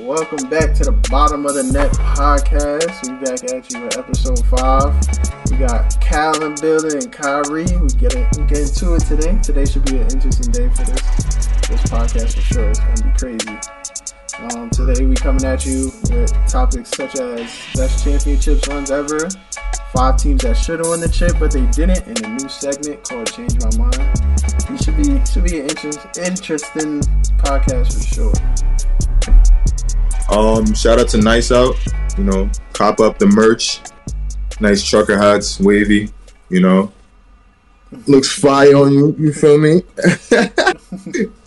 Welcome back to the Bottom of the Net podcast. We back at you with episode five. We got Cal in building and Kyrie. We get it, we get into it today. Today should be an interesting day for this this podcast for sure. It's gonna be crazy. Um, today we coming at you with topics such as best championships runs ever, five teams that should have won the chip but they didn't, and a new segment called Change My Mind. It should be should be an interest, interesting podcast for sure. Um, shout out to Nice Out. You know, cop up the merch. Nice trucker hats, wavy. You know, looks fire on you. You feel me?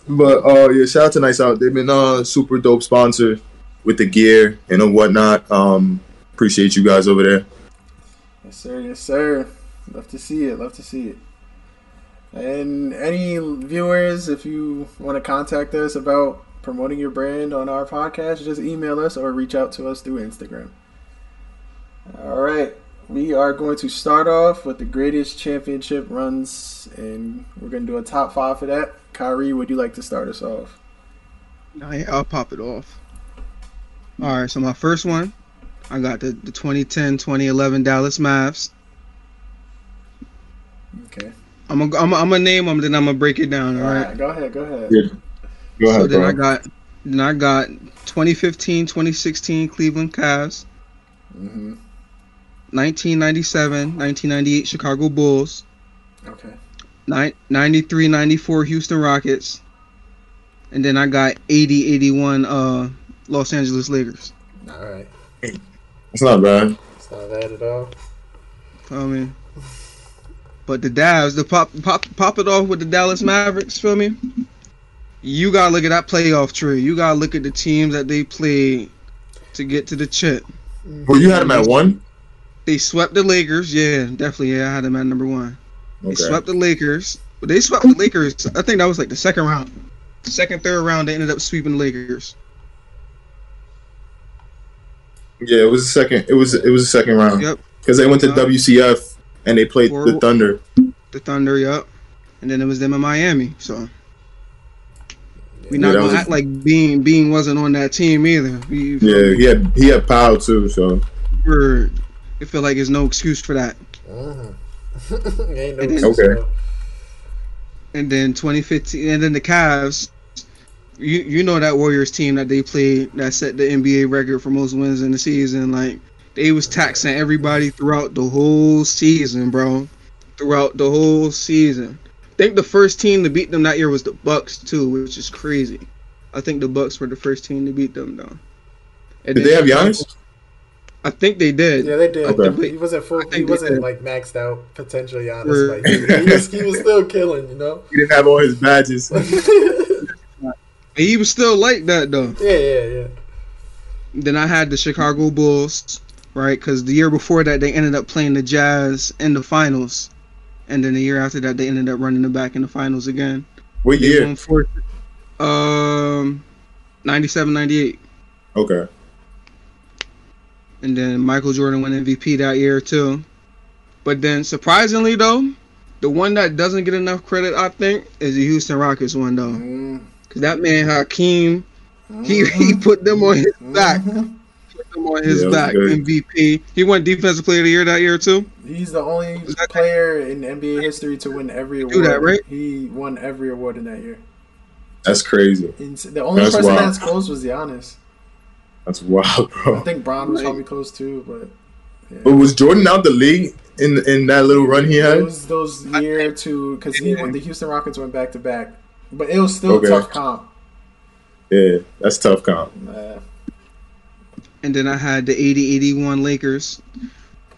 but uh, yeah, shout out to Nice Out. They've been uh super dope sponsor with the gear and whatnot. Um, appreciate you guys over there. Yes, sir. Yes, sir. Love to see it. Love to see it. And any viewers, if you want to contact us about promoting your brand on our podcast, just email us or reach out to us through Instagram. All right. We are going to start off with the greatest championship runs, and we're going to do a top five for that. Kyrie, would you like to start us off? I, I'll pop it off. All right, so my first one, I got the, the 2010-2011 Dallas Mavs. Okay. I'm gonna I'm gonna name them, then I'm gonna break it down. All right. Go ahead. Go ahead. Yeah. Go ahead, so then bro. I got then I got 2015, 2016 Cleveland Cavs, Mm-hmm. 1997, 1998 Chicago Bulls, Okay. ni- 93, 94 Houston Rockets, and then I got 80, 81 uh Los Angeles Lakers. All right. It's not bad. It's not bad at all. I mean, but the Davs, the pop pop pop it off with the Dallas Mavericks. Feel me? You gotta look at that playoff tree. You gotta look at the teams that they played to get to the chip. Well, you had them at one. They swept the Lakers. Yeah, definitely. Yeah, I had them at number one. They swept the Lakers. But they swept the Lakers. I think that was like the second round, second third round. They ended up sweeping the Lakers. Yeah, it was the second. It was it was the second round Yep, because they went to. WCF and they played the Thunder. the Thunder. Yep, and then it was them in Miami. So. We Yeah, not that gonna was a- act like Bean Bean wasn't on that team either. We, Yeah, he had he had Powell too. So we're, I feel like there's no excuse for that. Uh-huh. Ain't no And then- Okay. And then 2015, and then the Cavs. You you know that Warriors team that they played that set the NBA record for most wins in the season. Like they was taxing everybody throughout the whole season, bro. Throughout the whole season. I think the first team to beat them that year was the Bucks too, which is crazy. I think the Bucks were the first team to beat them though. And did then they have Giannis? I think they did. Yeah, they did. Okay. He wasn't full. He wasn't like maxed out potentially honest. Right. Like he, he was, he was still killing, you know. He didn't have all his badges. He was still like that though. Yeah, yeah, yeah. Then I had the Chicago Bulls, right? Because the year before that, they ended up playing the Jazz in the finals, and then the year after that, they ended up running them back in the finals again. What They year? four, um, 97, 98. Okay. and then Michael Jordan won MVP that year too. But then surprisingly though, the one that doesn't get enough credit, I think, is the Houston Rockets one though, Mm, because that man Hakeem, he he put them on his back. Put them on his Yeah, back. good. MVP. He won Defensive Player of the Year that year too. He's the only Was that- player in NBA history to win every award. do that, right? He won every award in that year. That's crazy. Ins- The only That's person wild. that's close was Giannis. That's wild, bro. I think Bron was Right. probably close too, but But was Jordan out the league in in that little run he had? those those year two because he went, the Houston Rockets went back to back, but it was still Okay. a tough comp. Yeah, that's tough comp. Uh, And then I had the 80-81 Lakers.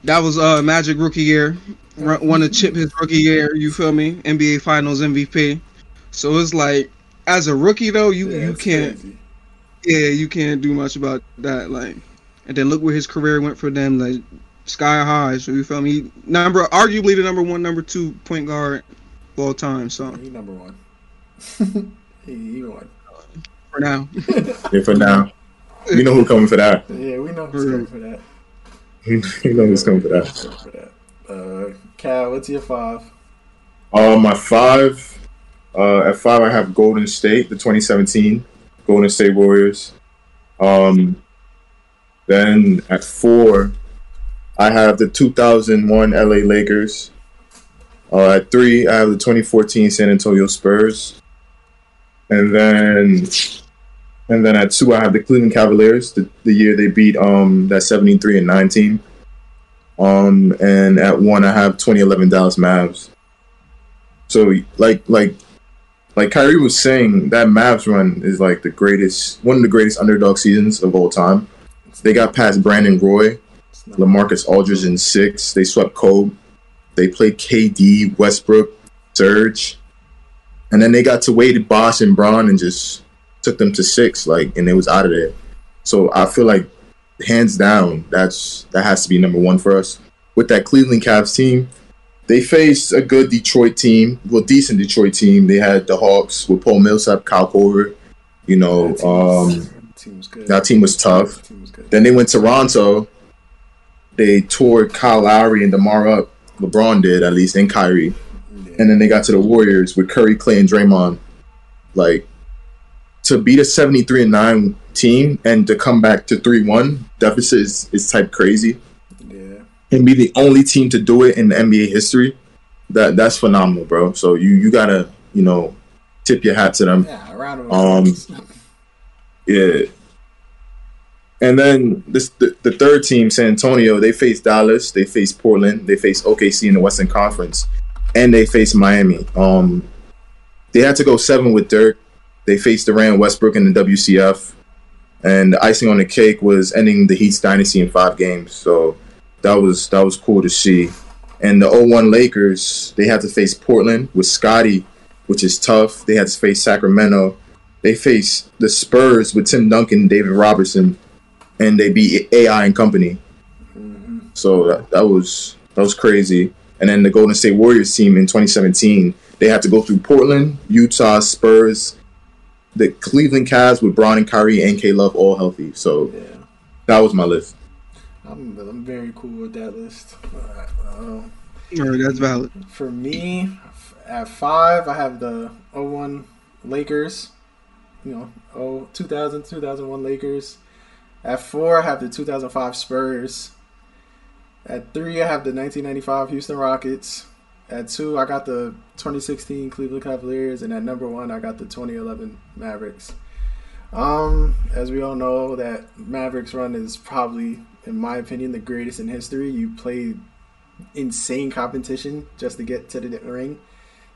That was uh Magic rookie year. Run- Won a chip his rookie year. You feel me? NBA Finals MVP. So it's like, as a rookie though, you yeah, you can't. crazy. Yeah, you can't do much about that. Like, and then look where his career went for them, like sky high. So you feel me? Number, arguably the number one, number two point guard of all time. So He number one. he, he won. for now, Yeah, for now, we know who's coming for that. Yeah, we know who's coming for that. we know who's coming for that. For that. Uh, Cal, what's your five? Uh, my five. Uh, at five, I have Golden State, the 2017 Golden State Warriors. Um, then at four, I have the 2001 LA Lakers. Uh, at three, I have the 2014 San Antonio Spurs. And then, and then at two, I have the Cleveland Cavaliers. The, the year they beat um that 73 and 19. Um, and at one, I have 2011 Dallas Mavs. So like like like Kyrie was saying, that Mavs run is like the greatest, one of the greatest underdog seasons of all time. They got past Brandon Roy, LaMarcus Aldridge in six. They swept Kobe. They played KD, Westbrook, Serge, and then they got to Wade, Bosh, and Bron, and just took them to six. Like, and it was out of there. So I feel like, hands down, that's that has to be number one for us. With that Cleveland Cavs team, they faced a good Detroit team, well, decent Detroit team. They had the Hawks with Paul Millsap, Kyle Korver. You know, That team was- um, that team was good. that team was tough. Team was. Then they went to Toronto. They tore Kyle Lowry and DeMar up. LeBron did, at least, and Kyrie. Yeah. And then they got to the Warriors with Curry, Clay, and Draymond. Like, to beat a 73 and 9 team and to come back to 3 1 deficit is, is type crazy. yeah. And be the only team to do it in the NBA history. That That's phenomenal, bro. So you, you got to, you know, tip your hat to them. Yeah, a round of Um. Yeah. And then this the, the third team, San Antonio, they face Dallas, they face Portland, they face OKC in the Western Conference, and they face Miami. Um, they had to go seven with Dirk. They faced Durant, Westbrook, in the WCF, and the icing on the cake was ending the Heat's dynasty in five games. So that was that was cool to see. And the 01 Lakers, they had to face Portland with Scotty, which is tough. They had to face Sacramento. They face the Spurs with Tim Duncan and David Robinson, and they beat AI and company. So that, that was that was crazy. And then the Golden State Warriors team in 2017, they had to go through Portland, Utah, Spurs, the Cleveland Cavs with Bron and Kyrie and K Love all healthy. So yeah. that was my list. I'm, I'm very cool with that list. Uh, um, All right, that's valid. For me, at five, I have the 01 Lakers. You know, oh, 2000, 2001 Lakers. At four, I have the 2005 Spurs. At three, I have the 1995 Houston Rockets. At two, I got the 2016 Cleveland Cavaliers, and at number one, I got the 2011 Mavericks. Um, as we all know, that Mavericks run is probably, in my opinion, the greatest in history. You played insane competition just to get to the ring.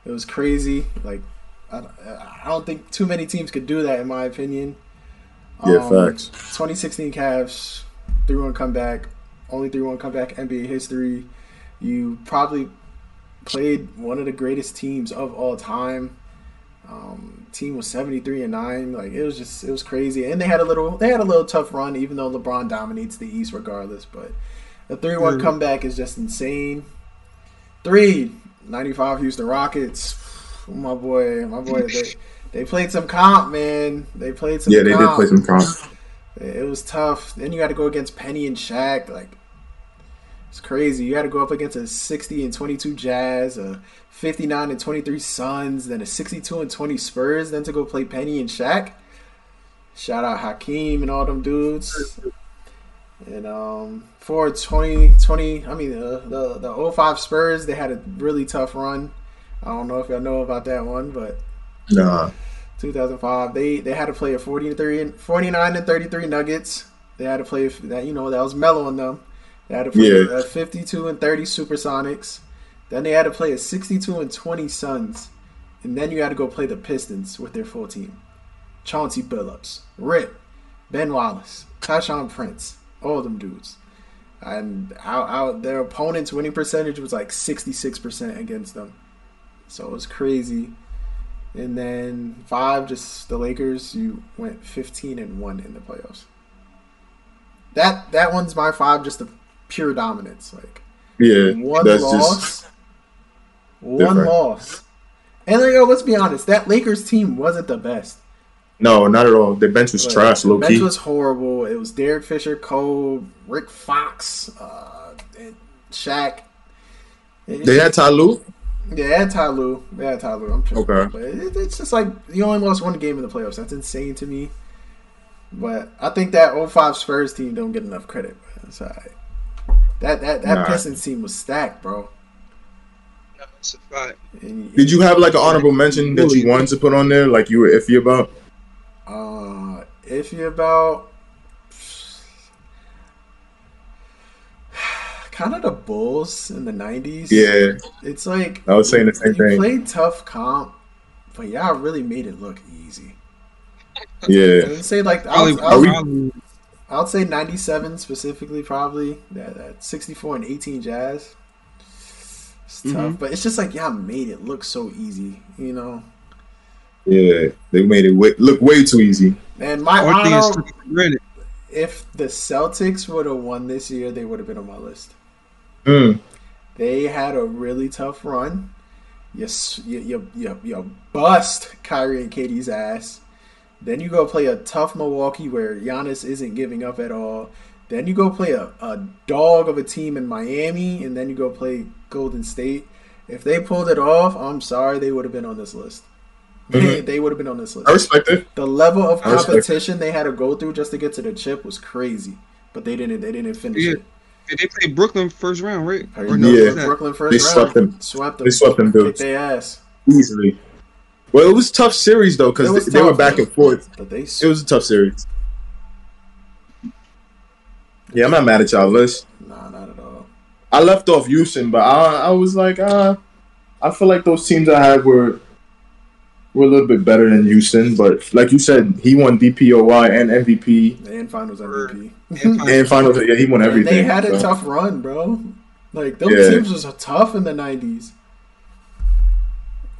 It was crazy. Like, I, I don't think too many teams could do that, in my opinion. Yeah, Um, facts. 2016 Cavs, 3 1 comeback, only 3 1 comeback NBA history. You probably played one of the greatest teams of all time. Um, team was 73 and 9 like it was just it was crazy and they had a little they had a little tough run even though LeBron dominates the East regardless but the 3-1 Mhm. comeback is just insane 3 95 Houston Rockets my boy my boy they they played some comp man they played some Yeah, they did play some comp. It was tough. Then you had to go against Penny and Shaq. Like, it's crazy. You had to go up against a 60 and 22 Jazz, a 59 and 23 Suns, then a 62 and 20 Spurs, then to go play Penny and Shaq. Shout out Hakeem and all them dudes. And um, for 2020, 20 I mean, uh, the, the 05 Spurs, they had a really tough run. I don't know if y'all know about that one, but Nah. 2005. They they had to play a 43 and 49 and 33 Nuggets. They had to play that you know that was mellow on them. They had to play Yeah. a 52 and 30 Supersonics. Then they had to play a 62 and 20 Suns. And then you had to go play the Pistons with their full team. Chauncey Billups, Rip, Ben Wallace, Tayshaun Prince, all them dudes. And out, out their opponent's winning percentage was like 66% against them. So it was crazy. And then five, just the Lakers. You went fifteen and one in the playoffs. That that one's my five, just the pure dominance. Like Yeah, one that's loss, just one different. loss. And like, yo, let's be honest, that Lakers team wasn't the best. no, not at all. The bench was Like, trash, the bench key. was horrible. It was Derek Fisher, Cole, Rick Fox, uh, and Shaq. It- They had Ty Lue. Yeah, they had Ty Lue. They had Ty Lue. I'm sure. Okay. But it, it's just like you only lost one game in the playoffs. That's insane to me. But I think that 05 Spurs team don't get enough credit. But it's all right. That that that Nah. Pistons team was stacked, bro. That's a fact. And- Did you have like an honorable mention that you wanted to put on there, like you were iffy about? Uh, iffy about kind of the Bulls in the '90s. Yeah, it's like I was saying the same you thing. played tough comp, but y'all really made it look easy. Yeah, I'd say like Probably, I'll, I'll, probably- I'll say '97 specifically, probably that, that 64 and 18 Jazz. It's tough, Mhm. but it's just like y'all made it look so easy, you know. yeah, they made it way, look way too easy. And my Or things honor, took it for if the Celtics would have won this year, they would have been on my list. Mm. They had a really tough run. You you you, you, you bust Kyrie and KD's ass. Then you go play a tough Milwaukee where Giannis isn't giving up at all. Then you go play a, a dog of a team in Miami, and then you go play Golden State. If they pulled it off, I'm sorry, they would have been on this list. Mhm. they would have been on this list. I respect it. The level of competition they had to go through just to get to the chip was crazy, but they didn't. They didn't finish Yeah. it. Yeah, They played Brooklyn first round, right? Or no, Yeah. Brooklyn first They round. swept them. Swept them. They swept them Kicked dudes their ass. easily. Well, it was a tough series though because they, they were back and forth. But they. It was a tough series. Yeah, I'm not mad at y'all list. Nah, not at all. I left off Houston, but I, I was like, uh, I feel like those teams I had were were a little bit better than Houston. But like you said, he won DPOY and MVP And finals MVP. and finals. Yeah, he won And everything. they had a so. tough run, bro. Like those Yeah. teams was tough in the nineties.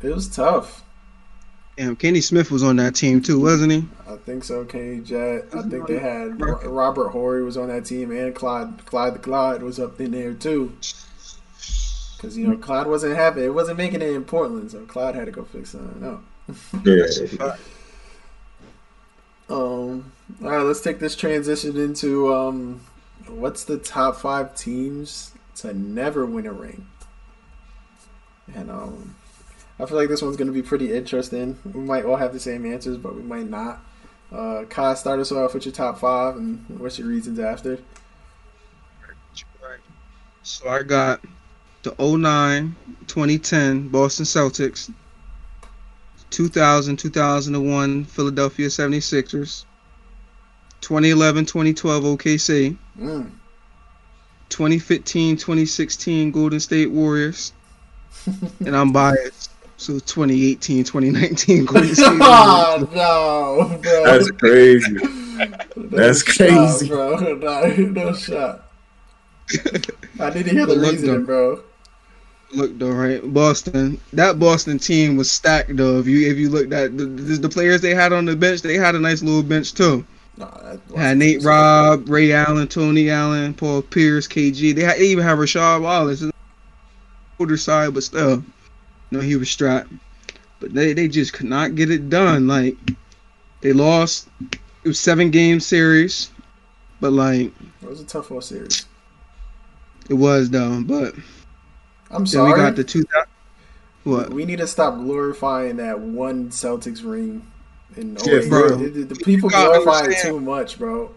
It was tough. Damn, Kenny Smith was on that team too, wasn't he? I think so. Kenny Jet. I think they had Robert Horry was on that team, and Clyde Clyde the Glide was up in there too. Because you know Clyde wasn't happy. It wasn't making it in Portland, so Clyde had to go fix something. No. Yeah. Um. All right, let's take this transition into um, what's the top five teams to never win a ring? And um, I feel like this one's gonna be pretty interesting. We might all have the same answers, but we might not. Uh, Kai, start us off with your top five, and what's your reasons after? So I got the 09, 2010 Boston Celtics, 2000, 2001 Philadelphia 76ers, 2011, 2012 OKC, Mm. 2015, 2016 Golden State Warriors, and I'm biased. So 2018, 2019 Golden oh no, bro. That's crazy. That's Nah, crazy. bro. Nah, no shot. I need to hear the Look, reasoning, bro. Look though, right? Boston. That Boston team was stacked though. If you if you looked at the, the, the players they had on the bench, they had a nice little bench too. Nah, that Had Nate Robb, Ray Allen, Tony Allen, Paul Pierce, KG. They, had, they even have Rasheed Wallace. Older side, but still, no, he was strapped. But they, they just could not get it done. Like they lost. It was seven game series, but like It was a tough all series. it was though. But I'm then sorry. we got the two. What? We need to stop glorifying that one Celtics ring. In Yeah, 08. bro. The, the- the people You glorify it too much, bro.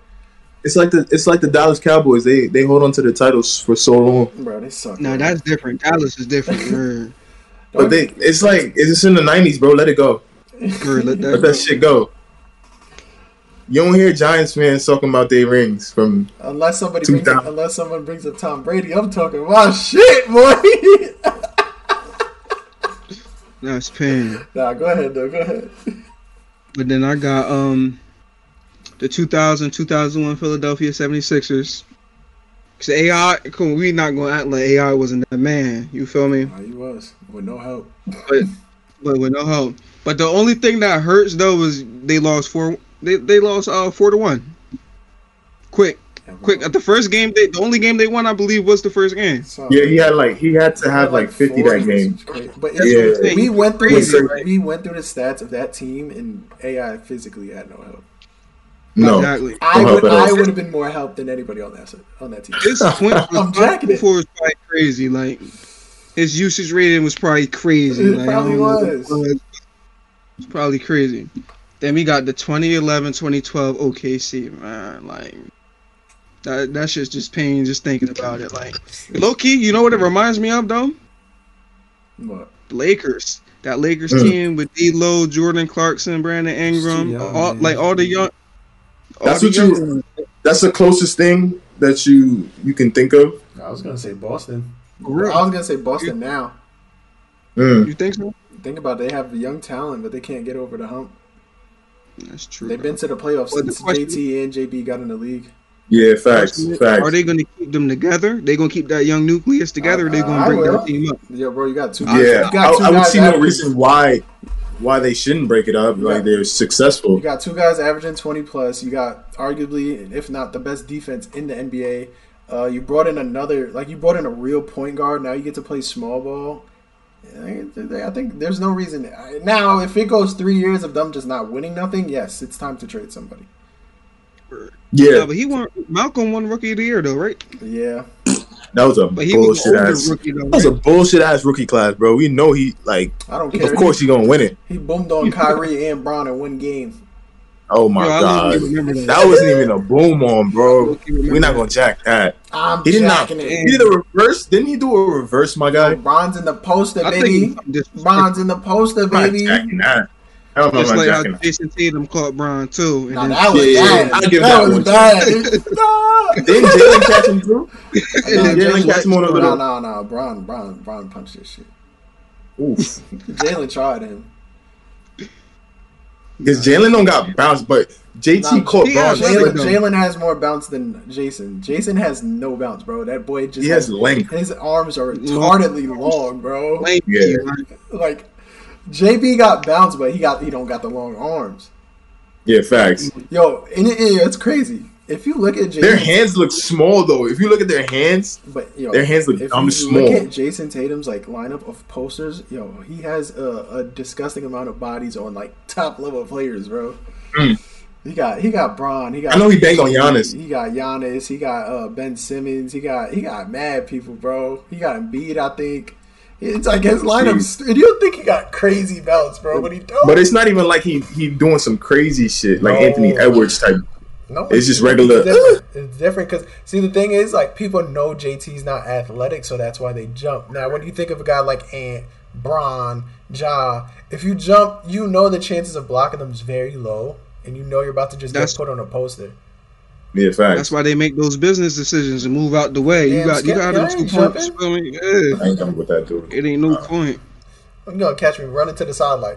It's like the it's like the Dallas Cowboys. They they hold on to the titles for so long, Bro, they suck. No, man. that's different. Dallas is different. Word. but they it's like it's in the '90s, bro. Let it go. Word, let that Let that shit go. You don't hear Giants fans talking about their rings from unless somebody brings up, unless someone brings up Tom Brady, I'm talking my shit, boy. That's pain. nah, go ahead though. Go ahead. But then I got um the 2000 2001 Philadelphia 76ers. Cause AI, come we not gonna act like AI wasn't that man. You feel me? Nah, he was with no help. But but with no help. But the only thing that hurts though was they lost four. They they lost uh four to one. Quick, Yeah, quick. At the first game, they the only game they won, I believe, was the first game. So- yeah. He had like he had to have like 50 that game. which is crazy. But That's it's- what I'm saying. we went through the, we went through the stats of that team, and AI physically had no help. No, Exactly. I would. I would have been more help than anybody on that se- on that team. His points I'm was jacking it. was probably crazy. Like his usage rating was probably crazy. It like, probably don't know what was. was. It's probably crazy. Then we got the 2011, 2012 OKC, man. Like that that shit's just pain just thinking about it. Like low key, you know what it reminds me of though? What? Lakers. That Lakers Mm. team with D'Lo, Jordan Clarkson, Brandon Ingram, young, all, like all the young. All That's what you- That's the closest thing that you you can think of. I was gonna say Boston. For. I was gonna say Boston now. Mm. You think so? Think about it, they have young talent, but they can't get over the hump. That's true. They've been to the playoffs Well, since question- JT and JB got in the league. Yeah, facts, facts. Are they going to keep them together? They going to keep that young nucleus together? or they Uh, going I to break will. that team up? Yo, bro, you got two. yeah, you got two I, I would see no reason why why they shouldn't break it up. Like they're successful. You got two guys averaging twenty plus. You got arguably, if not the best defense in the NBA. Uh, you brought in another, like you brought in a real point guard. Now you get to play small ball. I I think there's no reason now. If it goes three years of them just not winning nothing, yes, it's time to trade somebody. Yeah, Yeah, but he won. Malcolm won Rookie of the Year though, right? Yeah, that was a But was bullshit ass. rookie though. That was a bullshit ass rookie class, bro. We know he like. I don't care. Of course, he gonna win it. he boomed on Kyrie and Bron in one game. Oh my Yo, god, that. that wasn't even a boom on, bro. We're not gonna jack that. I'm He did not. jacking He it. did a reverse. Didn't he do a reverse, my guy? Bron's in the poster, baby. it's disrespectful. Bron's in the poster, I'm not baby. Jacking that. Hell no, I'm Just like how jacking that. Jayson Tatum caught Bron too. And No, then that was Yeah, yeah, bad. I'll give that, that was one. bad. Didn't Jalen catch him too? no, Jalen Jalen- catch him on the no, little. no, no. Bron, Bron, Bron punched this shit. Oof. Jalen tried him. Because Jalen don't got bounce, but JT Nah, caught he Bron. Jalen, has more bounce than Jayson. Jayson has no bounce, bro. That boy just He has length. His arms are retardedly long, bro. Lanky, Yeah. like, Like JB got bounce, but he got he don't got the long arms. Yeah, facts. Yo, and it, it- it's crazy. If you look at Jayson, Their hands look small though. If you look at their hands, But yo, Their hands look if dumb you small. Look at Jayson Tatum's like lineup of posters. Yo, he has a, a disgusting amount of bodies on like top level players, bro. Mm. He got he got Bron. He got I know he banged on Giannis. He got Giannis. He got uh, Ben Simmons. He got he got mad people, bro. He got Embiid. I think it's like his lineup. You don't think he got crazy belts, bro? But he don't. but it's not even like he he doing some crazy shit like No. Anthony Edwards type. No, It's just regular- It's different. It's different because see the thing is like people know JT's not athletic, so that's why they jump. Now, when you think of a guy like Ant, Bron, Ja, if you jump, you know the chances of blocking them is very low, and you know you're about to just That's- get put on a poster. Yeah, facts. that's why they make those business decisions and move out the way. You got you got them two points. feel me? Yeah. I ain't coming with that dude. It ain't no point. You're gonna catch me running to the sideline.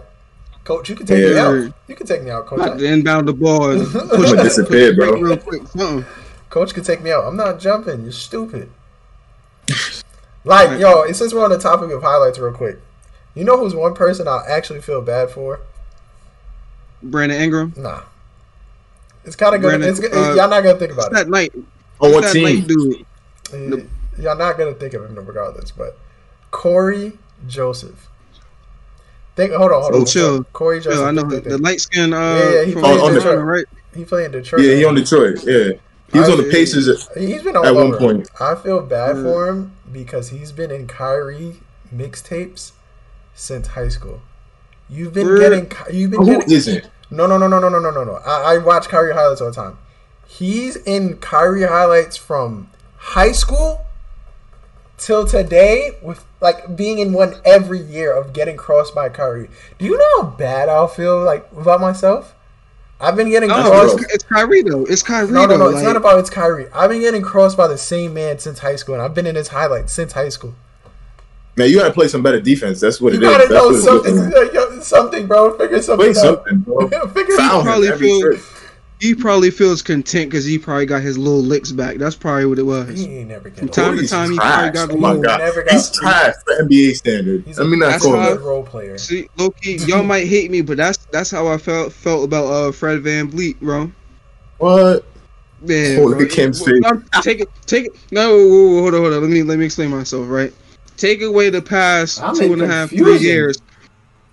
Coach, you can take me Yeah. out. You can take me out, coach. Not to inbound the ball and push I'ma it disappear, bro. real quick. Something. Coach can take me out. I'm not jumping. You're stupid. like, yo, and since we're on the topic of highlights, real quick, you know who's one person I actually feel bad for? Brandon Ingram. Nah. It's kind of good. Brandon, It's, good- uh, y'all not gonna think about What's it. that night? On what that team? night dude? Y- Y'all not gonna think of him regardless. But Cory Joseph. Think. Hold on. Hold on. Oh, on. chill. Cory Joseph. Yo, I know think, the, think, the light skin. Uh, Yeah, yeah, he from played on the- right? He played in Detroit. Yeah, he on Detroit. Yeah, he was on the I- Pacers. He's been all At one point. I feel bad Mm. for him because he's been in Kyrie mixtapes since high school. You've been Word. getting. You've been Who getting. isn't? No, no, no, no, no, no, no, no, no. I, I watch Kyrie highlights all the time. He's in Kyrie highlights from high school till today, with like being in one every year of getting crossed by Kyrie. Do you know how bad I'll feel like about myself? I've been getting Oh, crossed. it's, it's Kyrie though. It's Kyrie No, no, though. no. It's like- not about it's Kyrie. I've been getting crossed by the same man since high school, and I've been in his highlights since high school. Man, you gotta play some better defense. That's what You it is. gotta That's know what something, looking yo, something, bro. Figure something Play out. something, bro. Figure Foul him probably feel- he probably feels content because he probably got his little licks back. That's probably what it was. He ain't never From get time to He's time, he trash. probably got a Oh my little. god, Never got- he's trash for NBA standard. He's I a- mean, not That's cool. how- good role player. See, low key, y'all might hate me, but that's that's how I felt felt about uh Fred VanVleet, bro. What? Yeah, Oh, bro. look at Kim's face. Take it, take it. No, whoa, whoa, whoa, hold on, hold on. Let me let me explain myself. Right, take away the past I'm two in and a half, three years.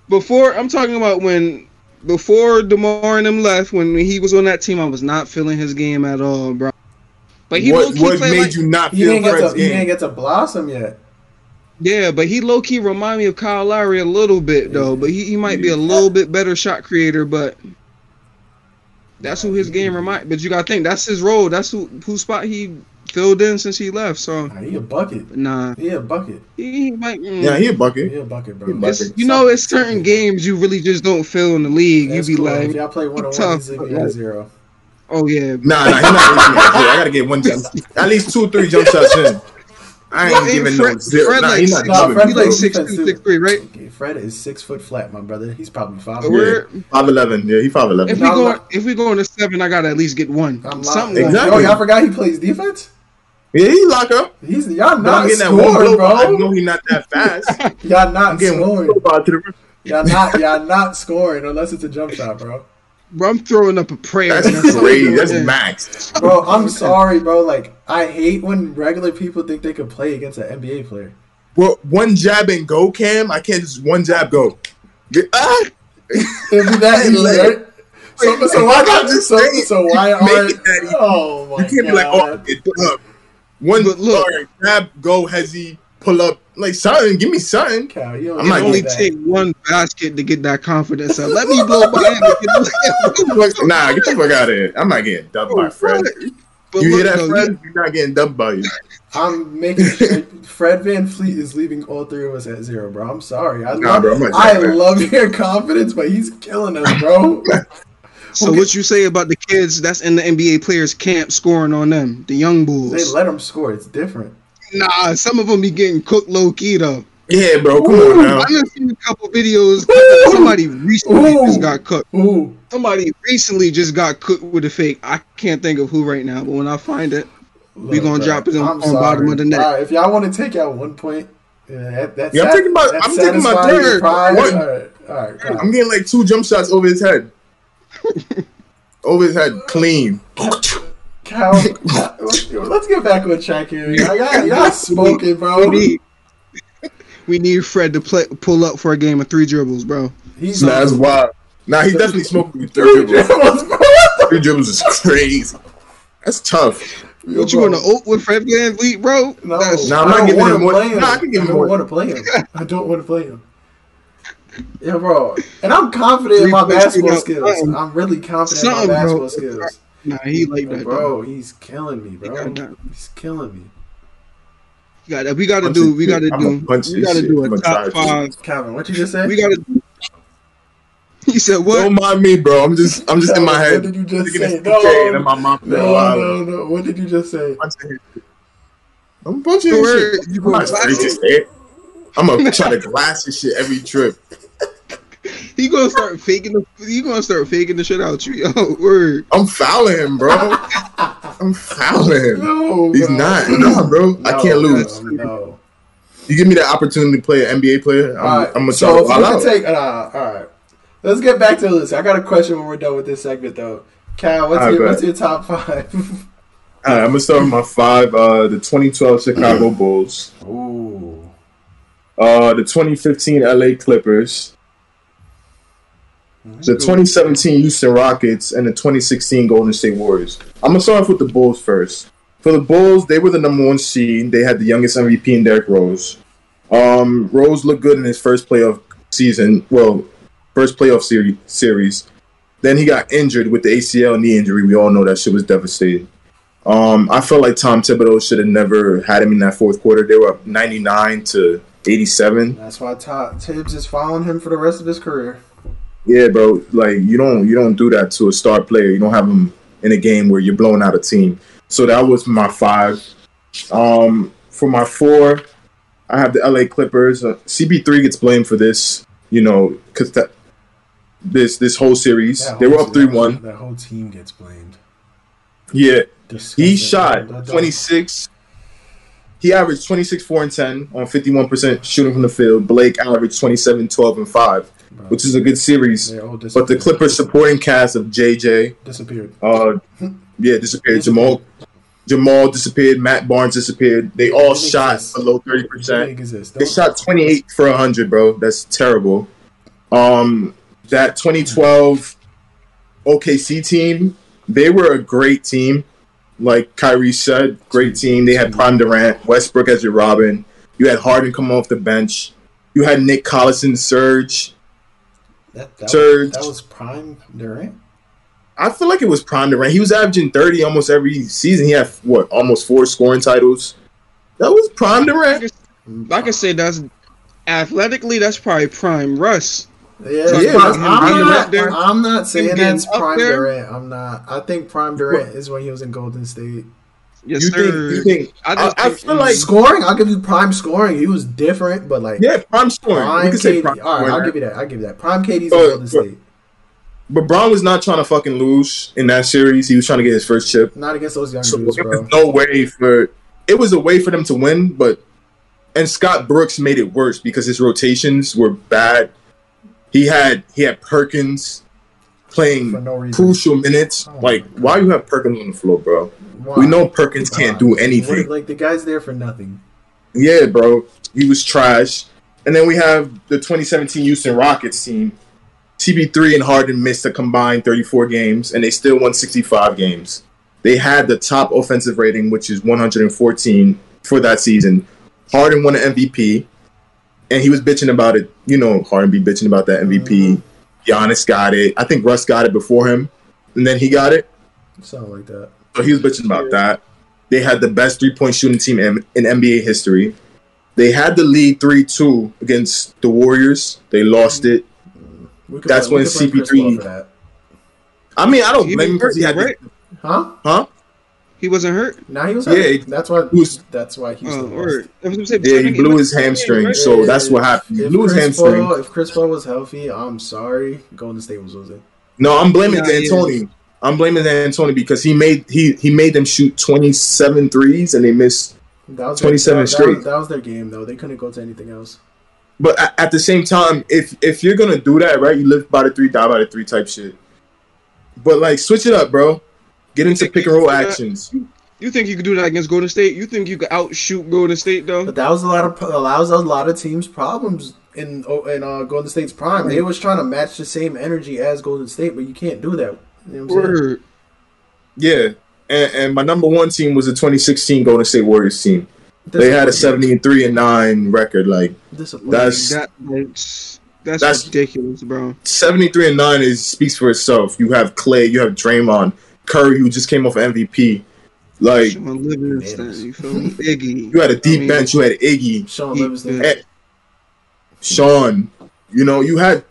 Before I'm talking about when before Demar and them left, when he was on that team, I was not feeling his game at all, bro. But he low What, key what made like, you not He feel didn't get Fred's to he didn't get to blossom yet. yeah, but he low key remind me of Kyle Lowry a little bit though. But he, he might be a little bit better shot creator, but That's who his game remind. But you gotta think that's his role. That's who whose spot he filled in since he left. So Nah, he a bucket. nah, He a bucket. he might. mm. Yeah, he a bucket. He a bucket, bro. A bucket. It's- you know, it's certain games you really just don't feel in the league. That's you be cool. like, if y'all play one on one, he's leaving but at like- zero. oh yeah, Nah, nah, he's not making it. I gotta get one jump. At least two, three jump shots in. I ain't Well, and giving Fred- no zero. Fred nah, like he's not six- Nah. Fred he like plays six defense six three, right? Okay, Fred is six foot flat, my brother. He's probably five. But Yeah. we're Five eleven. Yeah, he five if we go if we go into seven, I gotta at least get one. I'm Something lying. like Exactly. Yo, y'all forgot he plays defense. Yeah, he lock up. He's y'all not getting that one scoring, blow. I know he's not that fast. y'all not I'm getting one scoring. blow to the. Y'all not y'all not scoring unless it's a jump shot, bro. Bro, I'm throwing up a prayer. That's all crazy. I'm That's max. Bro, I'm sorry, bro. Like I hate when regular people think they could play against an NBA player. Well, one jab and go, Cam. I can't just one jab go. Get, ah! It'd be that easy, right? So, so why I'm not just so, so why you aren't it that easy. oh my You can't be like, oh, God. it's up. One But look- all right, grab, go, hezzy, pull up, like something. Give me something. Cal, you I'm get not It all only that. take one basket to get that confidence up. Let me blow by him. nah, get the fuck out of here. I'm not getting dubbed by Fred. But You hear that, though, Fred? You're not getting dubbed by you. I'm making sure Fred VanVleet is leaving all three of us at zero, bro. I'm sorry. I, Nah, love, bro, I'm I love your confidence, but he's killing us, bro. So what you say about the kids that's in the NBA players camp scoring on them, the young bulls? they let them score. It's different. Nah, some of them be getting cooked low key though. Yeah, bro. Come on now. I just seen a couple videos. Somebody recently Ooh. just got cooked. Ooh, Somebody recently just got cooked with a fake. I can't think of who right now, but when I find it, We look, gonna bro, drop it on- I'm on bottom of the net. All right, if y'all want to take out one point, yeah, that, that's Yeah, I'm taking my- I'm taking my third. Pride. What? All right, all right. I'm getting like two jump shots over his head. Over his head, clean. Cal, let's, let's get back on track here. Y'all, y'all, y'all smoking, bro. we need we need Fred to play, pull up for a game of three dribbles, bro. He's Nah, that's wild. Nah, he's definitely smoking with third dribble. Three dribbles is crazy. That's tough. What you want to oat with Fred VanVleet, bro? No, Nah, I'm not don't giving him more- Nah, I can give I him don't want to play him. I don't want to play him. Yeah, bro. And I'm confident in my basketball skills. something. I'm really confident in my Something, bro. basketball skills. Nah, he like that, bro. Bro, he's killing me, bro. got. He's killing me. We got we got to do we got to do we got to do a I'ma top five. Calvin, what you just say? We got to. He said what? Don't mind me, bro. I'm just, I'm just in my head. What did you just say? it's PK and then my No, no, no, no. What did you just say? Punching his shit. I'm punching Don't shit. you I'm not gonna say it. I'm gonna try to glass his shit every trip. He gonna start faking the. He gonna start faking the shit out you. Yo, word. I'm fouling him, bro. I'm fouling him. No, He's bro. not. No, bro. I can't lose. No, no. You give me the opportunity to play an NBA player, I'm, All right, I'm gonna try to if ball we out. take, uh, all right, let's get back to this. I got a question when we're done with this segment, though. Cal, what's All right, your what's your top five? All right, I'm gonna start with my five. Uh, the 2012 Chicago Bulls, Ooh, uh, the 2015 LA Clippers, the 2017 Houston Rockets, and the 2016 Golden State Warriors. I'm gonna start off with the Bulls first. For the Bulls, they were the number one seed. They had the youngest MVP in Derrick Rose. Um, Rose looked good in his first playoff season. Well, first playoff series. Series. Then he got injured with the ACL knee injury. We all know that shit was devastating. Um, I felt like Tom Thibodeau should have never had him in that fourth quarter. They were up 99 to 87. that's why Todd Tibbs is following him for the rest of his career. Yeah, bro. Like you don't you don't do that to a star player. You don't have him in a game where you're blowing out a team. So that was my five. Um, for my four, I have the LA Clippers. Uh, CP3 gets blamed for this, you know, because that this this whole series That they were up three one. That whole team gets blamed. Yeah, Disgusting. he shot don't- 26. He averaged 26, 4, and 10 on 51% shooting from the field. Blake averaged 27, 12, and 5, Bro, which is a good series. But the. Clippers supporting cast of JJ, disappeared. uh, yeah, disappeared. Jamal, Jamal disappeared. Matt Barnes disappeared. They all shot exist. below thirty Didn't percent. exist. They shot twenty eight for hundred, bro. That's terrible. Um, that twenty twelve OKC team, they were a great team. Like Kyrie said, great team. They had Prime Durant, Westbrook as your Robin. You had Harden come off the bench. You had Nick Collison, Serge. That, that, Serge. was, that was prime Durant. I feel like it was prime Durant. He was averaging thirty almost every season. He had what almost four scoring titles. That was prime Durant. I can say that's athletically that's probably prime Russ. Yeah, So, yeah, yeah, I'm, him not, being there, I'm not saying him that's prime there. Durant. I'm not. I think prime Durant is when he was in Golden State. Yes, you sir. think? You think? I I, just I think- feel like scoring, I'll give you prime scoring. He was different, but like yeah, prime scoring. prime we can say KD. prime All right, I'll give you that. I'll give you that. Prime KD's in Golden but- State. But Bron was not trying to fucking lose in that series. He was trying to get his first chip. Not against those young So dudes, there bro. was no way for it was a way for them to win, but and Scott Brooks made it worse because his rotations were bad. He had he had Perkins playing no crucial minutes. Oh like, why you have Perkins on the floor, bro? Why? We know Perkins can't do What- anything. Like the guy's there for nothing. Yeah, bro. He was trash. And then we have the 2017 Houston Rockets team. CP3 and Harden missed a combined 34 games, and they still won 65 games. They had the top offensive rating, which is 114 for that season. Harden won an MVP, and he was bitching about it. You know, Harden be bitching about that MVP. Mm-hmm. Giannis got it. I think Russ got it before him, and then he got it. Something like that. So he was bitching about that. They had the best three point shooting team in, in NBA history. They had the lead 3 2 against the Warriors. They lost mm-hmm. it. We could That's put- when could blame Chris CP3 that. I mean, I don't blame him because he had. hurt, right? Huh? Huh? He wasn't hurt. Now he was Yeah, hurt. he- that's why. was- that's why he's Oh, the or worst. I was gonna say, Yeah, he blew was- his hamstring. right? So that's what happened. He If blew his hamstring. Paul, if Chris Paul was healthy, I'm sorry. Golden State was losing. No, I'm blaming Yeah, he D'Antoni. I'm blaming D'Antoni because he made he he made them shoot 27 threes and they missed. That was 27 their, that, straight. That was, that was their game, though. They couldn't go to anything else. But at, at the same time, if if you're gonna do that, right, you live by the three, die by the three type shit. But like, switch it up, bro. Get into pick and roll actions. You think you could do that against Golden State? You think you could outshoot Golden State though? But that was a lot of allows a lot of teams problems in oh, in uh, Golden State's prime. They was trying to match the same energy as Golden State, but you can't do that. You know what I'm? Word. Yeah, and, and my number one team was the 2016 Golden State Warriors team. They had a 73 and nine record. Like That's- That, that's that's, That's- ridiculous, bro. 73 and nine is speaks for itself. You have Clay, you have Draymond, Curry, who just came off MVP. Like Shaun Livingston, you feel me? Iggy. you had a deep I mean, bench. You had Iggy, Shaun Livingston. eh, Sean. You know you had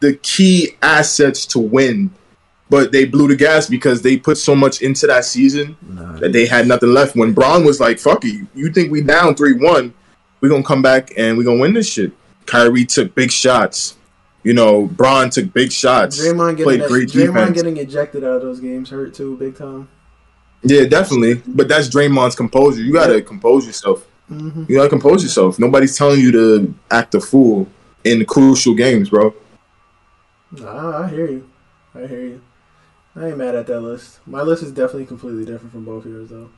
the key assets to win, but they blew the gas because they put so much into that season Nah, that they had nothing left. When Bron was like, "Fuck it, you think we down three one? We gonna come back and we gonna win this shit." Kyrie took big shots. You know, Bron took big shots. Draymond getting played that, great Draymond defense. getting ejected out of those games hurt too, big time. Yeah, definitely. But that's Draymond's composure. You gotta compose yourself. hmm You gotta compose yourself. Nobody's telling you to act a fool in crucial games, bro. Nah, I hear you. I hear you. I ain't mad at that list. My list is definitely completely different from both of yours, though.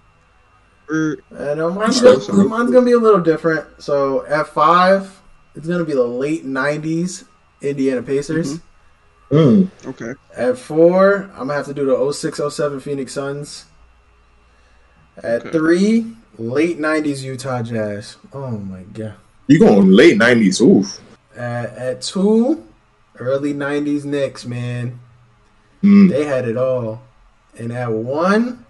And uh, mine's, gonna, mine's gonna be a little different. So at five, it's gonna be the late '90s Indiana Pacers. Mm. Okay. At four, I'm gonna have to do the 06-07 Phoenix Suns. At Okay. three, late '90s Utah Jazz. Oh my god. You going late nineties? Oof. At, at two, early '90s Knicks. Man, Mm. they had it all. And at one,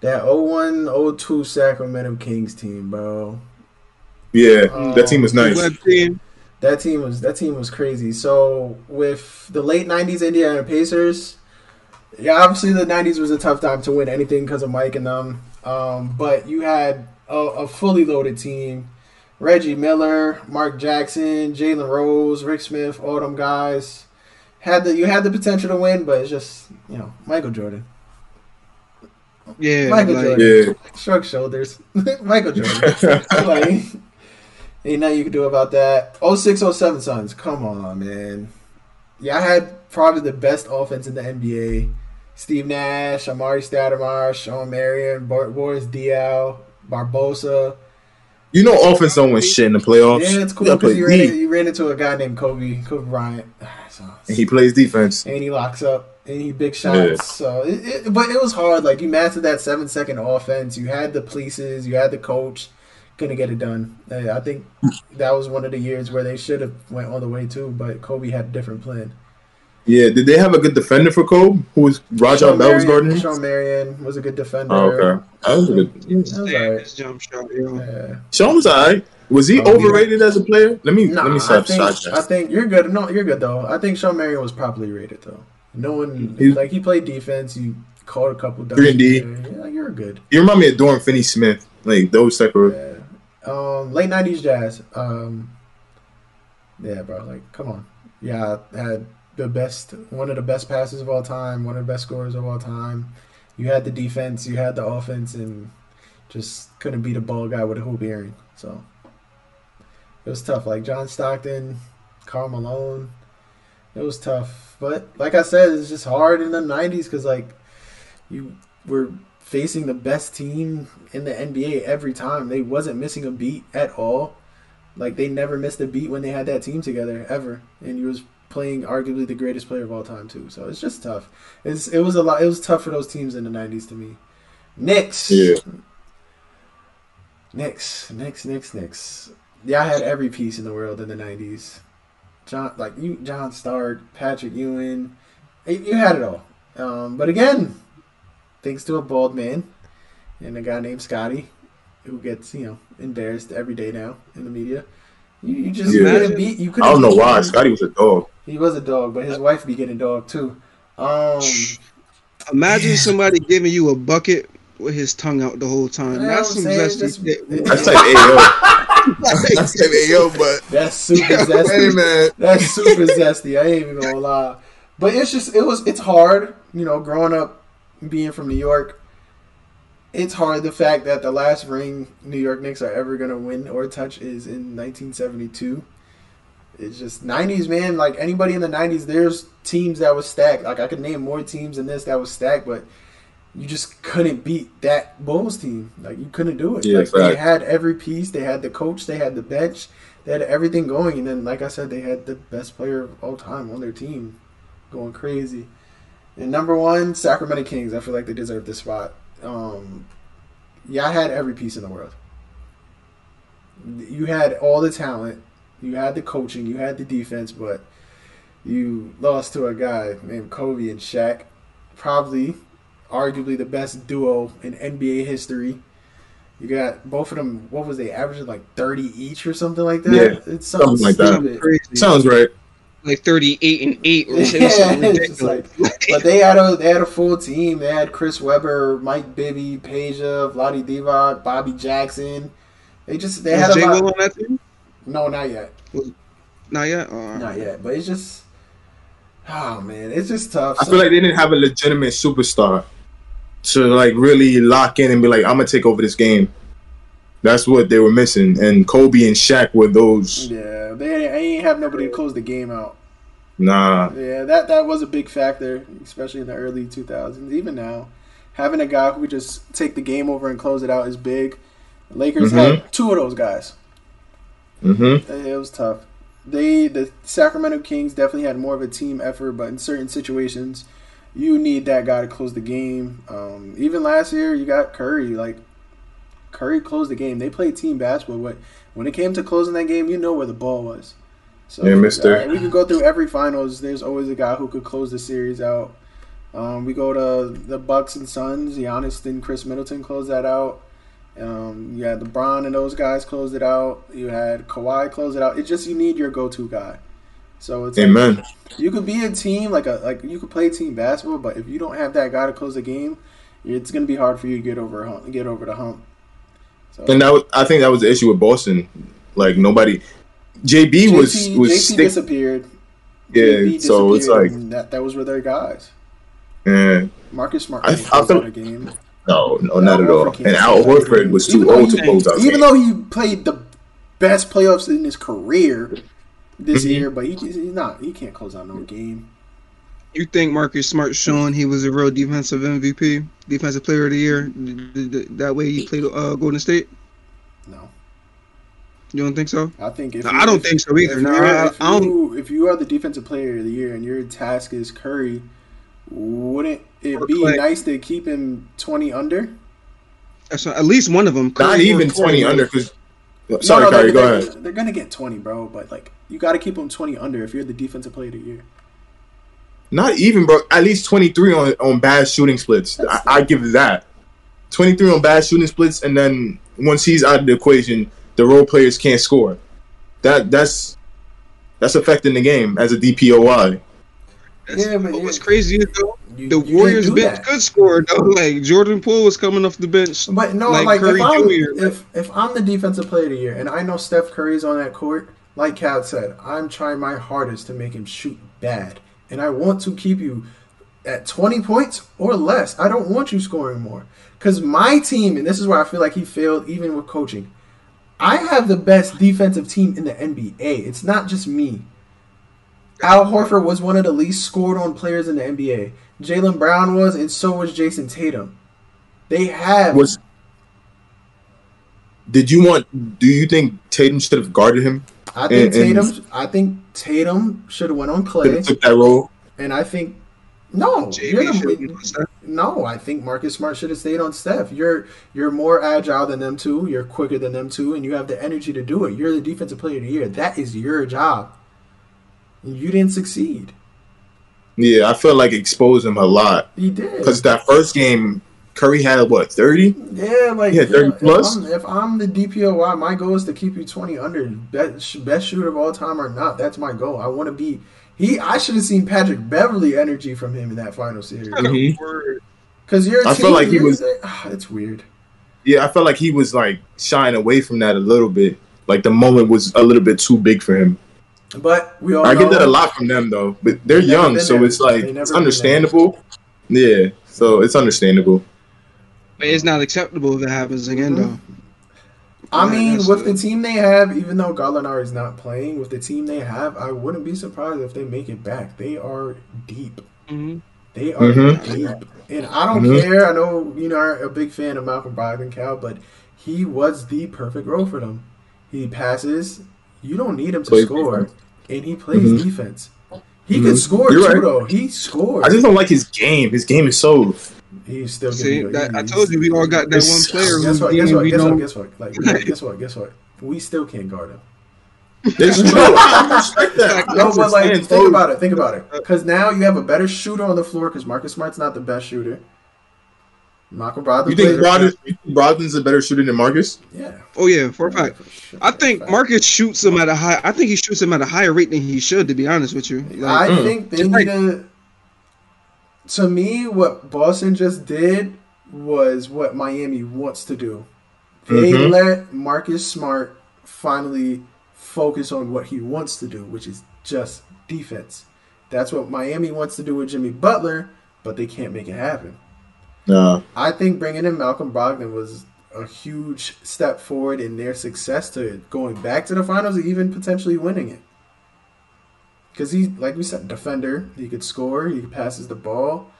that 01-02 Sacramento Kings team, bro. Yeah, Oh. that team was nice. Team. That team was that team was crazy. So with the late '90s Indiana Pacers, yeah, obviously the '90s was a tough time to win anything because of Mike and them. Um, but you had a, a fully loaded team: Reggie Miller, Mark Jackson, Jalen Rose, Rik Smits, all them guys. Had the you had the potential to win, but it's just you know Michael Jordan. Yeah. Michael like, Jordan. Yeah. Shrug shoulders. Michael Jordan. like, ain't nothing you can do about that. 06, 07 Suns. Come on, man. Yeah, I had probably the best offense in the NBA. Steve Nash, Amar'e Stoudemire, Shawn Marion, Boris Diaw, Barbosa. You know, offense don't win shit in the playoffs. Yeah, it's cool You because you ran, you ran into a guy named Kobe, Kobe Bryant. So, and he plays defense. and he locks up and he big shots. So, it, it, but it was hard. Like you mastered that seven second offense. You had the polices. You had the coach. Couldn't get it done. Uh, I think that was one of the years where they should have went all the way too. But Kobe had a different plan. Yeah, did they have a good defender for Kobe? Who was Raja Sean Bell was Marion- guarding him? Shawn Marion was a good defender. Oh, okay. That was a good. That was alright. His jump shot. Yeah. Sean was alright. Was he Oh, overrated as a player? Let me Nah, let me I stop think, side I think you're good. No, you're good though. I think Shawn Marion was properly rated though. No one He- like he played defense. You caught a couple. Three and D. Yeah, you're good. You remind me of Dorian Finney Smith, like those type of. Yeah. Um, late '90s jazz. Um, yeah, bro. Like, come on. Yeah, I had the best, one of the best passes of all time, one of the best scorers of all time. You had the defense, you had the offense, and just couldn't beat a ball guy with a hoop earring. So it was tough. Like John Stockton, Karl Malone. It was tough, but like I said, it's just hard in the '90s because like you were facing the best team in the NBA every time. They wasn't missing a beat at all. Like they never missed a beat when they had that team together ever, and you was playing arguably the greatest player of all time too. So it's just tough. It's it was a lot. It was tough for those teams in the '90s to me. Knicks. Yeah. Knicks, Knicks, Knicks, Knicks. Yeah, I had every piece in the world in the '90s. John, like you, John Stark, Patrick Ewing, you you had it all. Um, but again, thanks to a bald man and a guy named Scotty, who gets you know embarrassed every day now in the media. You, you just Yeah. couldn't beat. You couldn't. I don't know why him. Scotty was a dog. He was a dog, but his wife be getting dog too. Um, Imagine somebody giving you a bucket with his tongue out the whole time. You know That's what some I'm saying? zesty Just- shit. That's type AO. That's type AO, but that's super hey man, That's super zesty. I ain't even gonna lie. But it's just it was it's hard, you know, growing up being from New York. It's hard the fact that the last ring New York Knicks are ever gonna win or touch is in 1972. It's just 90s, man. Like anybody in the 90s, there's teams that was stacked. Like I could name more teams than this that was stacked, but you just couldn't beat that Bulls team. Like you couldn't do it. Yeah, like they had every piece. They had the coach. They had the bench. They had everything going. And then, like I said, they had the best player of all time on their team, going crazy. And number one, Sacramento Kings. I feel like they deserve this spot. Um, yeah, I had every piece in the world. You had all the talent. You had the coaching. You had the defense, but you lost to a guy named Kobe and Shaq. Probably, arguably the best duo in NBA history. You got both of them. What was they averaging like thirty each or something like that? Yeah, it's something like that. Crazy. sounds right. Like 38 and 8 or Yeah, something it's ridiculous. But they had a they had a full team. They had Chris Webber, Mike Bibby, Peja, Vlade Divac, Bobby Jackson. They just they had Was a J lot. Will on that team? No, not yet, Not yet. Oh, not yet. But it's just, oh man, it's just tough. I So- feel like they didn't have a legitimate superstar to like really lock in and be like, I'm gonna take over this game. That's what they were missing, and Kobe and Shaq were those. yeah, they, they ain't have nobody to close the game out. Nah, Yeah, that that was a big factor, especially in the early 2000s. Even now, having a guy who could just take the game over and close it out is big. Lakers had two of those guys. mm-hmm. It was tough. They the Sacramento Kings definitely had more of a team effort, but in certain situations, you need that guy to close the game. Um, even last year, you got Curry. Like Curry closed the game. They played team basketball, but when it came to closing that game, you know where the ball was. So Yeah, mister. uh, we could go through every finals. There's always a guy who could close the series out. Um, we go to the Bucks and Suns. Giannis and Khris Middleton closed that out. Um, you had LeBron and those guys closed it out. You had Kawhi close it out. It's just you need your go-to guy. So it's like, Amen. you could be a team like a like you could play team basketball, but if you don't have that guy to close the game, it's gonna be hard for you to get over a hump, get over the hump. So And that was, I think that was the issue with Boston. Like nobody, JB was was JT stick, disappeared. yeah. JB So it's like, that that was were their guys. eh, Marcus Smart I- I feel- game. no, no, not Al at all. And Al Horford was too old to close out. Even though he played the best playoffs in his career this Mhm. year, but he, he's not. He can't close out no game. You think Marcus Smart showing he was a real defensive MVP, defensive player of the year, th- th- th- that way he played uh, Golden State? No, You don't think so? I think if No, you- I don't if- think so either. If, No, you're- I- if I don't- you if you are the defensive player of the year and your task is Curry, wouldn't it be Clay. nice to keep him twenty under? That's not, at least one of them. not Curry or even twenty under. Because sorry, no, no, Kyrie, they're, go they're, ahead. They're gonna get twenty, bro. But like, you got to keep him twenty under if you're the defensive player of the year. Not even, bro. At least 23 on on bad shooting splits. I, I give that. 23 on bad shooting splits, and then once he's out of the equation, the role players can't score. That that's that's affecting the game as a DPOY. That's- Yeah, but but you- what's crazy is though, You- the you Warriors bench that. could score though. Like Jordan Poole was coming off the bench. But no, like like, Curry if, I'm, Jr.. if if I'm the defensive player of the year and I know Steph Curry's on that court, like Cal said, I'm trying my hardest to make him shoot bad, and I want to keep you at 20 points or less. I don't want you scoring more because my team, and this is where I feel like he failed even with coaching. I have the best defensive team in the NBA. It's not just me. Al Horford was one of the least scored on players in the NBA. Jaylen Brown was, and so was Jayson Tatum. They have Was did you want? Do you think Tatum should have guarded him? I think And- and- Tatum. I think Tatum should have went on Clay, took that role. and I think no. the- should have Steph. no, I think Marcus Smart should have stayed on Steph. You're you're more agile than them two. You're quicker than them two, and you have the energy to do it. You're the defensive player of the year. That is your job. You didn't succeed. Yeah, I felt like exposed him a lot You did. because that first game, Curry had what 30. Yeah, like Yeah, 30 if plus. I'm, if I'm the DPOY, my goal is to keep you 20 under. Best, best shooter of all time or not, that's my goal. I want to be. He, I should have seen Patrick Beverley energy from him in that final series. Word. Because you're. I felt like he was- ah, it's weird. Yeah, I felt like he was like shying away from that a little bit. Like the moment was a little bit too big for him. But we all. I get that a lot from them though, but they're young, so there. it's like They've never it's been there. understandable. Yeah, so it's understandable. But it's not acceptable if it happens again Mhm. though. I Yeah, mean, that's with the- the team they have, even though Gallinari is not playing, with the team they have, I wouldn't be surprised if they make it back. They are deep. Mhm. They are Mhm. deep. And I don't Mhm. care. I know you know are a big fan of Malcolm Brogdon, Cal, but he was the perfect role for them. He passes. You don't need him to Plays score, defense. and he plays Mhm. defense. He Mhm. could score You're too, right. though. He scores. I just don't like his game. His game is so. He's still See, getting that, I told you we all got that one player Guess what? Guess what? Guess what? Guess what? Like, guess what? Guess what? We still can't guard him. It's true. I respect that. No, but like, think about it. Think about it. Because now you have a better shooter on the floor. Because Marcus Smart's not the best shooter. Michael Brogdon. You think Brogdon, you think Brogdon's a better shooter than Marcus? Yeah. Oh yeah, for a fact. I think. Marcus shoots him at a high. I think he shoots him at a higher rate than he should. To be honest with you, Like, I Mm. think they need to. To me, what Boston just did was what Miami wants to do. They Mhm. let Marcus Smart finally focus on what he wants to do, which is just defense. That's what Miami wants to do with Jimmy Butler, but they can't make it happen. No. I think bringing in Malcolm Brogdon was a huge step forward in their success to going back to the finals and even potentially winning it. Because he, like we said, defender. He could score. He passes the ball.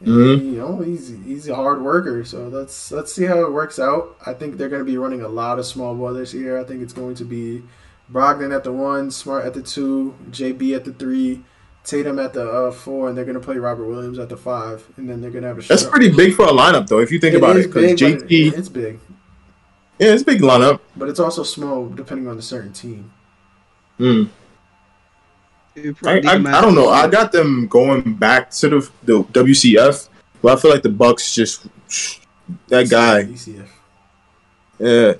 And, Mhm. You know, he's he's a hard worker. So let's let's see how it works out. I think they're going to be running a lot of small ball this year. I think it's going to be Brogdon at the one, Smart at the two, JB at the three, Tatum at the uh, four, and they're going to play Robert Williams at the five, and then they're going to have a. That's pretty big for a lineup, though, if you think about it. Because JT, it- it's big, yeah, it's a big lineup. but it's also small depending on the certain team. Mm. It I, I, I don't know. I got them going back to the, the WCF, but I feel like the Bucks just that guy, ECF. yeah,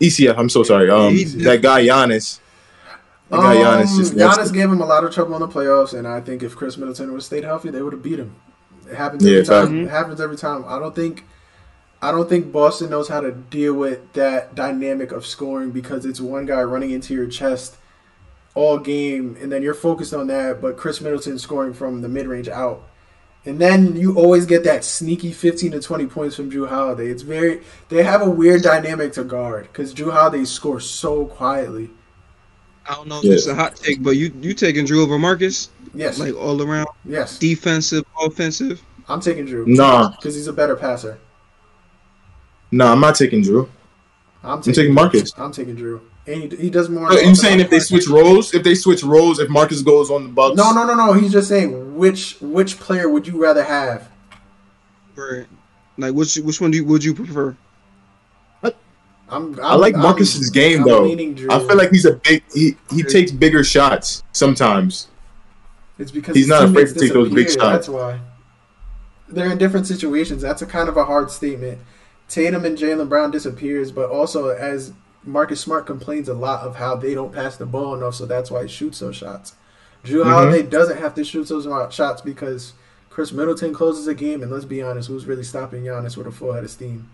ECF. I'm so sorry. Um, He- that guy Giannis. That guy Giannis just Um, Giannis gave him a lot of trouble in the playoffs, and I think if Khris Middleton would have stayed healthy, they would have beat him. It happens every Yeah, time. fact. It happens every time. I don't think, I don't think Boston knows how to deal with that dynamic of scoring because it's one guy running into your chest all game, and then you're focused on that. But Khris Middleton scoring from the mid range out. And then you always get that sneaky 15 to 20 points from Jrue Holiday. It's very they have a weird dynamic to guard because Jrue Holiday scores so quietly. I don't know if Yeah. it's a hot take, but you you taking Jrue over Marcus Yes, like all around yes. defensive, offensive. I'm taking Jrue. Nah, because he's a better passer. nah, I'm not taking Jrue. I'm taking Marcus. I'm taking Jrue, and he, he does more. Are you saying if they switch roles, if they switch roles, if Marcus goes on the Bucks? No, no, no, no. He's just saying which which player would you rather have? Right. Like which which one do you, would you prefer? I'm. I'm I like I'm- Marcus's game I'm though. Jrue. I feel like he's a big. He he takes bigger shots sometimes. It's because He's not afraid to take those big shots. That's why. They're in different situations. That's a kind of a hard statement. Tatum and Jaylen Brown disappears, but also as Marcus Smart complains a lot of how they don't pass the ball enough, so that's why he shoots those shots. Jrue Mhm. Holiday doesn't have to shoot those shots because Khris Middleton closes the game, and let's be honest, who's really stopping Giannis with a full head of steam?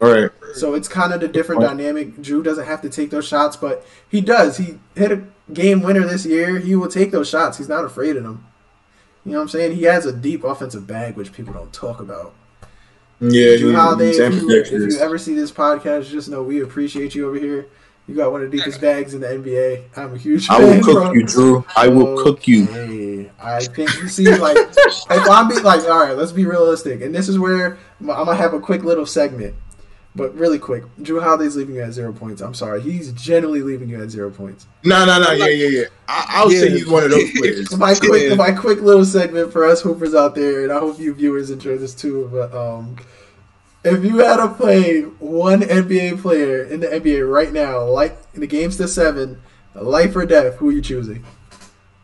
All right. So it's kind of the different dynamic. Jrue doesn't have to take those shots, but he does. He hit a game winner this year. He will take those shots. He's not afraid of them. You know what I'm saying? He has a deep offensive bag, which people don't talk about. Yeah, Jrue Holiday, if you, if you ever see this podcast, just know we appreciate you over here. You got one of the deepest bags in the NBA. I'm a huge I will cook you, Jrue. I will cook you. Okay. I think you see, like, if I'm be like, all right, let's be realistic, and this is where I'm gonna have a quick little segment, but really quick. Jrue Holiday's leaving you at zero points. I'm sorry, he's generally leaving you at zero points. No, no, no. Yeah, yeah, yeah. I, I would say he's one of those players. My quick, Yeah. my quick little segment for us hoopers out there, and I hope you viewers enjoy this too. But um, if you had to play one NBA player in the NBA right now, like in the games to seven, life or death, who are you choosing?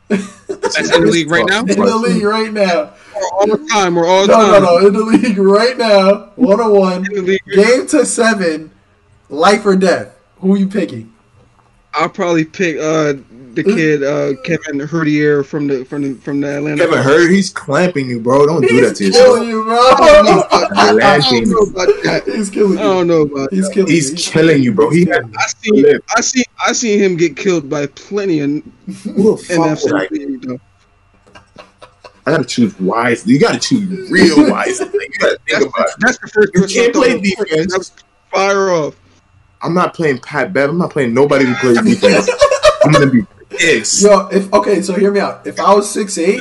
That's in the league right now? In the league right now. Or all the time, or all the No, no, time. no. In the league right now, one on one, In the league. game to seven, life or death. Who are you picking? I'll probably pick uh the kid uh Kevin Huerter from the from the from the Atlanta. Kevin Hurd, he's clamping you, bro. Don't do that to He's yourself. killing you, bro. I don't know about that. He's killing you. I don't know about He's that. killing He's you. killing you, bro. He had I seen I seen I seen him get killed by plenty of who the fuck would I, NFL. I gotta choose wisely. You gotta choose real wisely. You gotta think about it. That's the first You can't play defense. Fire off. I'm not playing Pat Bev. I'm not playing nobody who plays defense. I'm gonna be pissed. Yo, if okay, so hear me out. If I was six eight,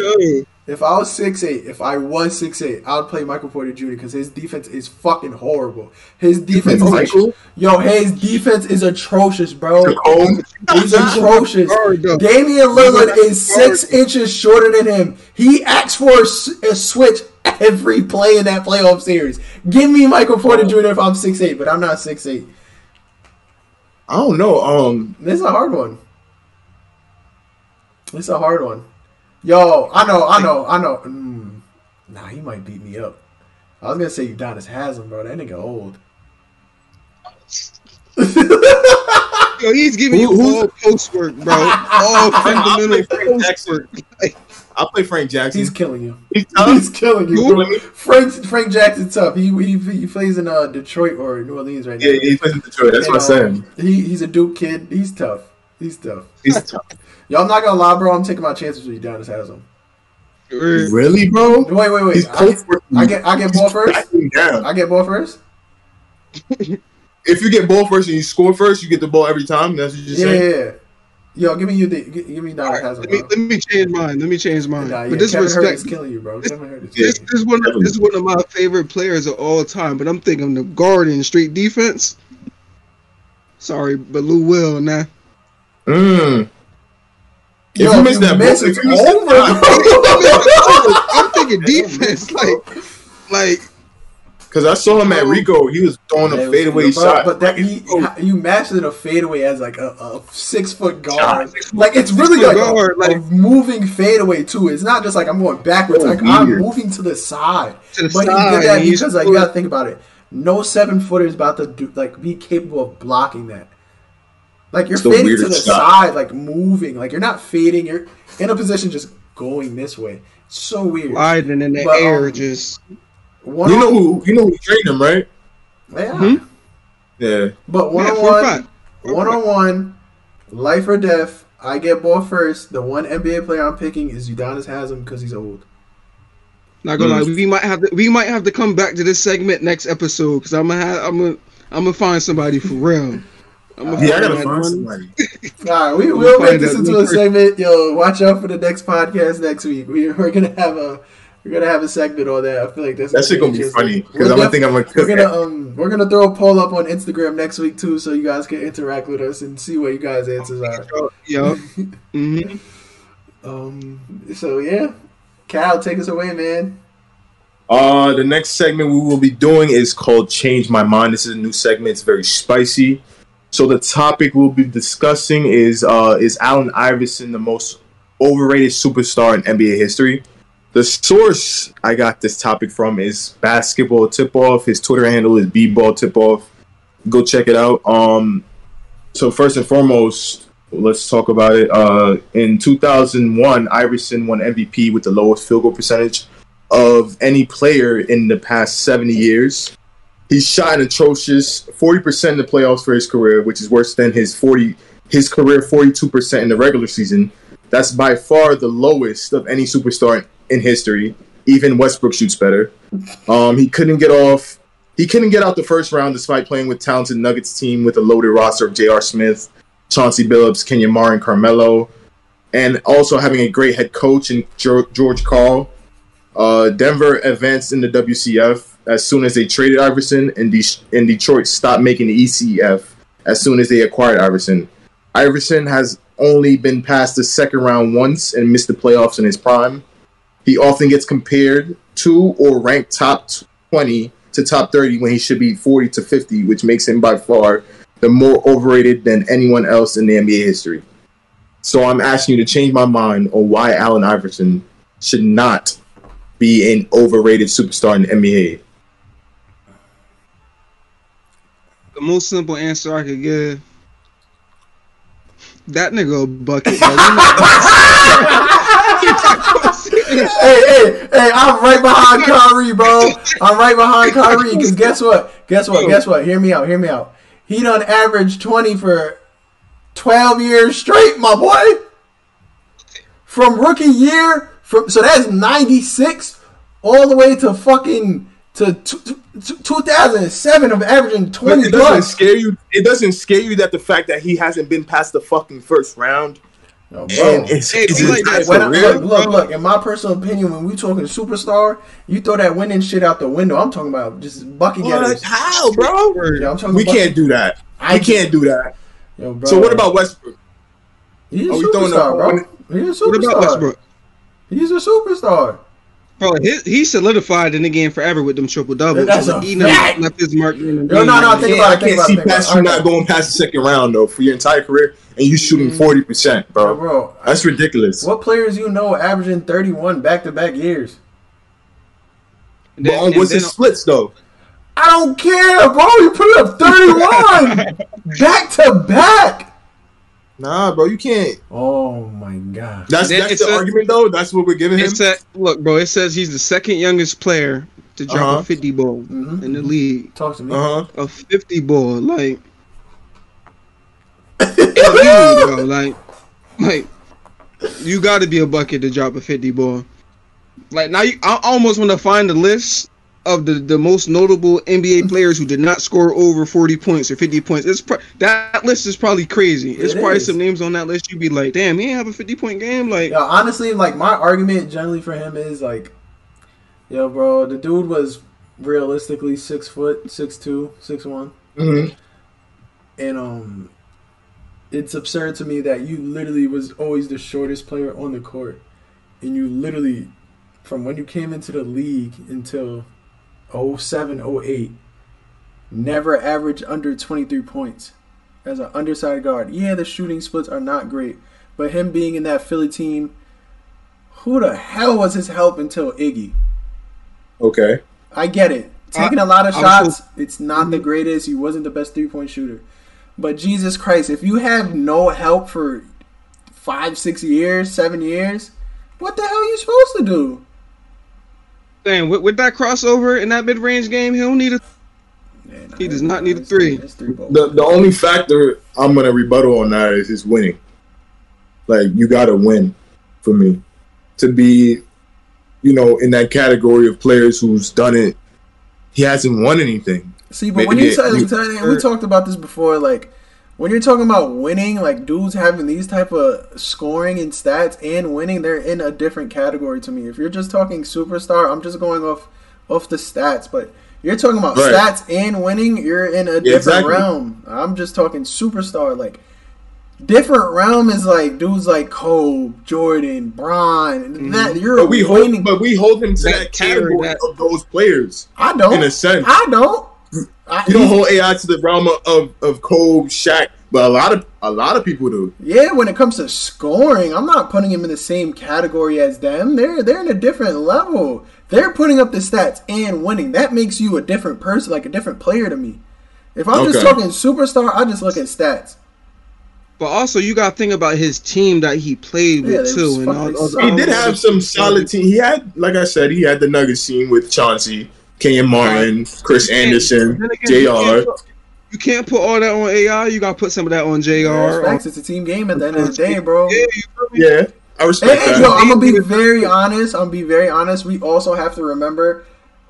if I was six eight, if I was six eight, I would play Michael Porter Jr. because his defense is fucking horrible. His defense, is Michael? yo, his defense is atrocious, bro. Home. He's atrocious. Guard. Damian Lillard is six inches shorter than him. He asks for a switch every play in that playoff series. Give me Michael Porter Jr. if I'm six eight, but I'm not six eight. I don't know. Um, This is a hard one. This is a hard one. Yo, I know, I know, I know. Mm, nah, he might beat me up. I was gonna say Udonis Haslem, bro. That nigga old. yo, he's giving Who- you all post work, bro. All fundamental Frank post Jackson. work. I'll play Frank Jackson. He's killing you. He's tough. He's killing you, bro. Frank Frank Jackson's tough. He he, he plays in uh, Detroit or New Orleans right now. Yeah, he plays in Detroit. That's what I'm And, saying. um, He he's a Duke kid. He's tough. He's tough. He's tough. Yo, I'm not gonna lie, bro. I'm taking my chances with Udonis Haslem. Or- Really, bro? Wait, wait, wait. He's I, post I get I get ball first. I get ball first. If you get ball first and you score first, you get the ball every time. That's what you're Yeah, saying. yeah, yeah. Yo, give me you. Give, give me Udonis Alright, Haslem. let me let me change mine. Let me change mine. Nah, yeah, but this Kevin Hurt respect, is killing you, bro. Kevin Hurt is Yeah. this, this is one of, this is one of my favorite players of all time. But I'm thinking the guard in straight defense. Sorry, but Lou Will nah. Mm. If Yo, you miss that miss, ball, it's if you miss that over. I'm thinking defense, like like Because I saw him at Rico, he was throwing Yeah, a fadeaway but, shot. But that he, you mastered a fadeaway as like a, a six foot guard. Shot. Like it's really like, guard, a, like- a moving fadeaway too. It's not just like I'm going backwards. Oh, like I'm moving to the side. To the but he did that because like you gotta think about it. No seven footer is about to do like be capable of blocking that. Like you're It's the fading to the shot. side, like moving. Like you're not fading. You're in a position just going this way. It's so weird. gliding in the But, um, air, just One you know who you know who trained him, right? yeah. Hmm? Yeah. But one Yeah, on for a one, fact. For a one on one, life or death. I get ball first. The one NBA player I'm picking is Udonis Haslem because he's old. Not gonna Mm. lie, we might have to we might have to come back to this segment next episode because I'm gonna have I'm gonna I'm gonna find somebody for real. I'm gonna Yeah, I gotta find one. somebody. All right, we, We'll we'll make this out into a quick. segment. Yo, watch out for the next podcast next week. We, we're gonna have a we're gonna have a segment on that. I feel like that's That shit gonna be interesting. funny because I'm gonna think I'm gonna We're cook gonna um we're gonna throw a poll up on Instagram next week too, so you guys can interact with us and see what you guys' answers are. Yo, hmm Um, so yeah, Cal, take us away, man. Uh, the next segment we will be doing is called "Change My Mind." This is a new segment. It's very spicy. So the topic we'll be discussing is: uh, Is Allen Iverson the most overrated superstar in NBA history. The source I got this topic from is Basketball Tip Off. His Twitter handle is B-Ball Tip Off. Go check it out. Um, so first and foremost, let's talk about it. Uh, in 2001, Iverson won MVP with the lowest field goal percentage of any player in the past 70 years. He shot an atrocious 40% in the playoffs for his career, which is worse than his 40 his career 42% in the regular season. That's by far the lowest of any superstar in history. Even Westbrook shoots better. Um, he couldn't get off. He couldn't get out the first round despite playing with talented Nuggets team with a loaded roster of J.R. Smith, Chauncey Billups, Kenya Mar, and Carmelo, and also having a great head coach in George Karl. Uh, Denver advanced in the WCF as soon as they traded Iverson, and, De- and Detroit stopped making the ECF as soon as they acquired Iverson. Iverson has only been past the second round once and missed the playoffs in his prime. He often gets compared to or ranked top 20 to top 30 when he should be 40 to 50, which makes him by far the more overrated than anyone else in the NBA history. So I'm asking you to change my mind on why Allen Iverson should not be an overrated superstar in the NBA. The most simple answer I could give. That nigga a bucket. hey, hey, hey! I'm right behind Kyrie, bro. I'm right behind Kyrie. Cause guess what? Guess what? Guess what? Hear me out. Hear me out. He done averaged twenty for twelve years straight, my boy. From rookie year, from so that's ninety six all the way to fucking to t- t- 2007 of averaging 20 it doesn't scare you it doesn't scare you that the fact that he hasn't been past the fucking first round no, bro. It's, hey, it's like. When look, look, look, in my personal opinion, when we talking superstar, you throw that winning shit out the window. I'm talking about just bucket getters. How, bro? Yeah, I'm talking we can't do that. I we can't do that. Yo, bro. So what about Westbrook? He's a Are superstar, bro. He's a superstar. What about Westbrook? He's a superstar. Bro, he, he solidified in the game forever with them triple doubles. That's so a he fact. left his mark. In the no, no, no. Think about it. I can't see past you not going past the second round though for your entire career, and you shooting mm. forty percent, bro. Bro, that's ridiculous. What players you know averaging thirty one back to back years? Then, but what's his splits though? I don't care, bro. You put up thirty one back to back. Nah, bro, you can't. Oh my god. That's that's the a, argument though. That's what we're giving him. A, look, bro. It says he's the second youngest player to drop uh-huh. a fifty ball mm-hmm. in the league. Talk to me. Uh-huh. A fifty ball, like. bro, like, like, you got to be a bucket to drop a fifty ball. Like now, you, I almost want to find the list of the, the most notable NBA players who did not score over 40 points or 50 points. It's pro- that list is probably crazy. It's it probably is. some names on that list you'd be like, damn, he ain't have a 50 point game. Like, yo, honestly, like my argument generally for him is like, yo, bro, the dude was realistically six foot, six two, six one, mm-hmm. and um, it's absurd to me that you literally was always the shortest player on the court, and you literally, from when you came into the league until 07, 08, never averaged under 23 points as an underside guard. Yeah, the shooting splits are not great, but him being in that Philly team, who the hell was his help until Iggy? Okay. I get it. Taking a lot of shots, it's not the mm-hmm. greatest. He wasn't the best three point shooter. But Jesus Christ, if you have no help for five, six years, seven years, what the hell are you supposed to do? Saying with, with that crossover in that mid range game, he don't need a. Yeah, he does not need a three. The the only factor I'm gonna rebuttal on that is his winning. Like you gotta win for me to be, you know, in that category of players who's done it. He hasn't won anything. See, but Maybe when you, say, we talked about this before, like when you're talking about winning, like dudes having these type of scoring and stats and winning, they're in a different category to me. If you're just talking superstar, I'm just going off off the stats, but you're talking about right. stats and winning, you're in a yeah, different exactly. realm. I'm just talking superstar, like different realm is like dudes like Kobe, Jordan, Bron. Mm-hmm. That you're but we winning. hold, but we hold him to that, that category that. of those players. I don't. In a sense, I don't. I, you don't hold AI to the realm of, of, of Kobe, Shaq, but a lot of a lot of people do. Yeah, when it comes to scoring, I'm not putting him in the same category as them. They're they're in a different level. They're putting up the stats and winning. That makes you a different person, like a different player to me. If I'm just Okay. talking superstar, I just look at stats. But also, you got to think about his team that he played Yeah, with they too, and fucking all, all the- suck. He did have some solid team. He had, like I said, he had the Nuggets team with Chauncey, Kenyon Martin, Chris Andersen, Then again, you Jr. can't put- You can't put all that on AI. You got to put some of that on Jr. Yeah, or- It's a team game at the end of the day, bro. Yeah, you feel me? Yeah, I respect And, that. yo, I'm gonna be very honest. I'm gonna be very honest. We also have to remember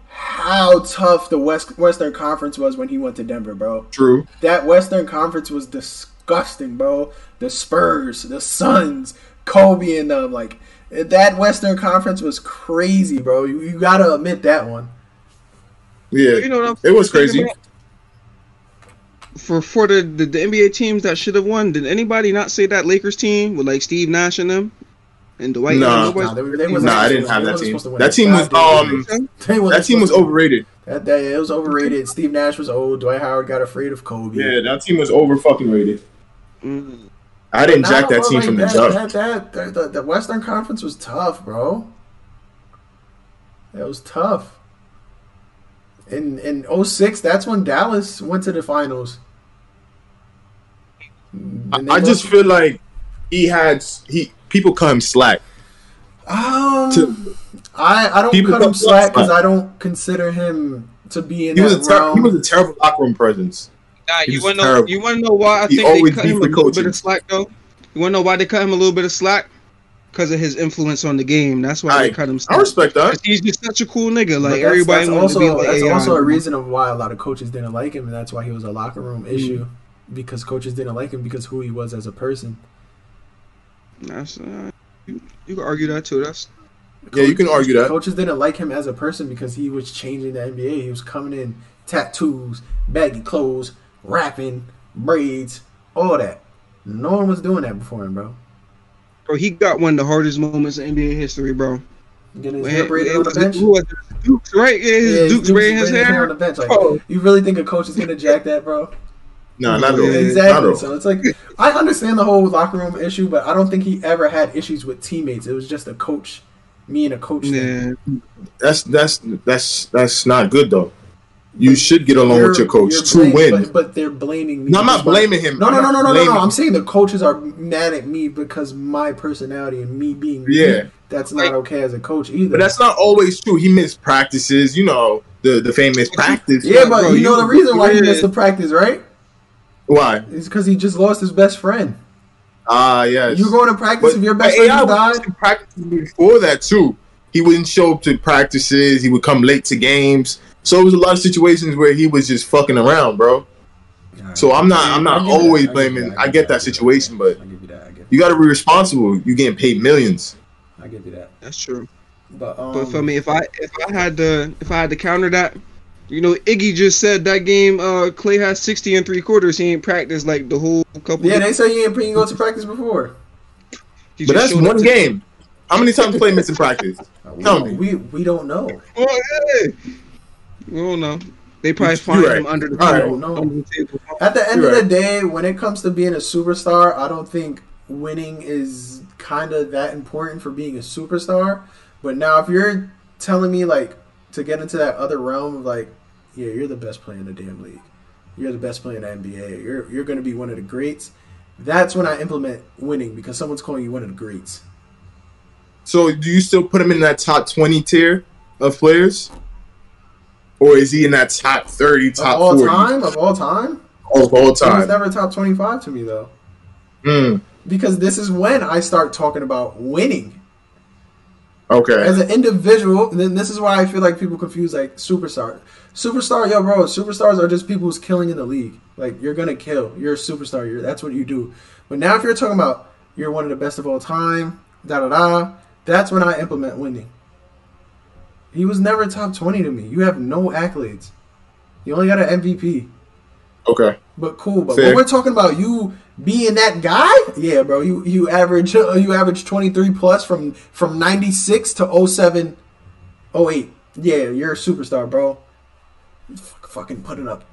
how tough the West Western Conference was when he went to Denver, bro. True. That Western Conference was disgusting, bro. The Spurs, the Suns, Kobe, and them. Like that Western Conference was crazy, bro. You, you gotta admit that one. Yeah, You know what I'm it was crazy. about? For for the, the the NBA teams that should have won, did anybody not say that Lakers team with like Steve Nash and them and Dwight? Nah. Nobody- Nah, they they wasn't Nah, I didn't have that team. supposed to win That team was God, um, that team was overrated. That day, it was overrated. Steve Nash was old. Dwight Howard got afraid of Kobe. Yeah, that team was over fucking rated. Mm. I didn't Nah, jack that team like, from the that, jump. That, that, that- the, the Western Conference was tough, bro. That was tough. In in 06, that's when Dallas went to the finals. I, And just feel like he had he people cut him slack. um, to- I I don't people cut him slack because. I don't consider him to be in He that was a ter- realm. he was a terrible locker room presence. Nah, you want to know? You want to know why I He think they always cut him a beefed with little bit of slack though? You want to know why they cut him a little bit of slack? Because of his influence on the game. That's why I- they cut him. I respect that. He's just such a cool nigga. Like that's- everybody that's wanted also, to be like That's AI. also a reason of why a lot of coaches didn't like him, and that's why he was a locker room Mm. issue. Because coaches didn't like him because who he was as a person. That's, uh, you, you can argue that too. That's Yeah, you can argue that. Coaches didn't like him as a person because he was changing the NBA. He was coming in tattoos, baggy clothes, rapping, braids, all that. No one was doing that before him, bro. Bro. He got one of the hardest moments in NBA history, bro. Getting his hair braided on the bench. who was it? Dukes, right? Yeah, his Yeah, Dukes Dukes braiding his braiding hair. on the bench. Like, Bro. you really think a coach is gonna jack that, bro? No, not at all. Yeah, Not Exactly. all. So it's like I understand the whole locker room issue, but I don't think he ever had issues with teammates. It was just a coach, me and a coach. thing. Yeah, That's that's that's that's not good though. You should get along with You're- your coach to blaming- win. But, but they're blaming me. No, I'm not blaming him. No, I'm no, no, no, no, no, no. I'm saying the coaches are mad at me because my personality and me being me, Yeah. that's not okay as a coach either. But that's not always true. He missed practices. You know the the famous practice. yeah, but Bro, you know you- the reason why he missed the practice, right? Why? It's because he just lost his best friend. Ah, yes. You're going to practice if your best but friend AI died? missing practices before that too. He wouldn't show up to practices. He would come late to games. So it was a lot of situations where he was just fucking around, bro. So I'm not. I'm not I get that, always I get blaming. that, I get that situation, but I give you that. I give, you got to be responsible. You getting paid millions. I give you that. that's true. But um, But for me, if I if I had to if I had to counter that, you know, Iggy just said that game. Uh, Clay has sixty and three quarters. He ain't practiced like the whole couple. yeah, they say you ain't been go to practice before. He But that's showed one to- game. How many times Clay in practice? We Tell me. We we don't know. Well, yeah. We don't know. They probably You- find you him under the table. No. under the table. At the end You're of the day, when it comes to being a superstar, I don't think winning is kind of that important for being a superstar. But now, if you're telling me like to get into that other realm of like, yeah, you're the best player in the damn league, you're the best player in the NBA, you're you're going to be one of the greats. That's when I implement winning because someone's calling you one of the greats. So do you still put him in that top twenty tier of players, or is he in that top thirty, top of all forty time, of all time, of all he was time? never top twenty-five to me though. Mm, Because this is when I start talking about winning. okay. as an individual, then this is why I feel like people confuse like superstar. Superstar, yo, bro, superstars are just people who's killing in the league. Like you're gonna kill. You're a superstar. You're that's what you do. But now if you're talking about you're one of the best of all time, da da da, that's when I implement winning. He was never top twenty to me. You have no accolades. You only got an MVP. okay. But cool. But Fair. when we're talking about you being that guy, yeah, bro, you you average uh, you average 23 plus from from 96 to 07 08. Yeah, you're a superstar, bro. Fucking putting up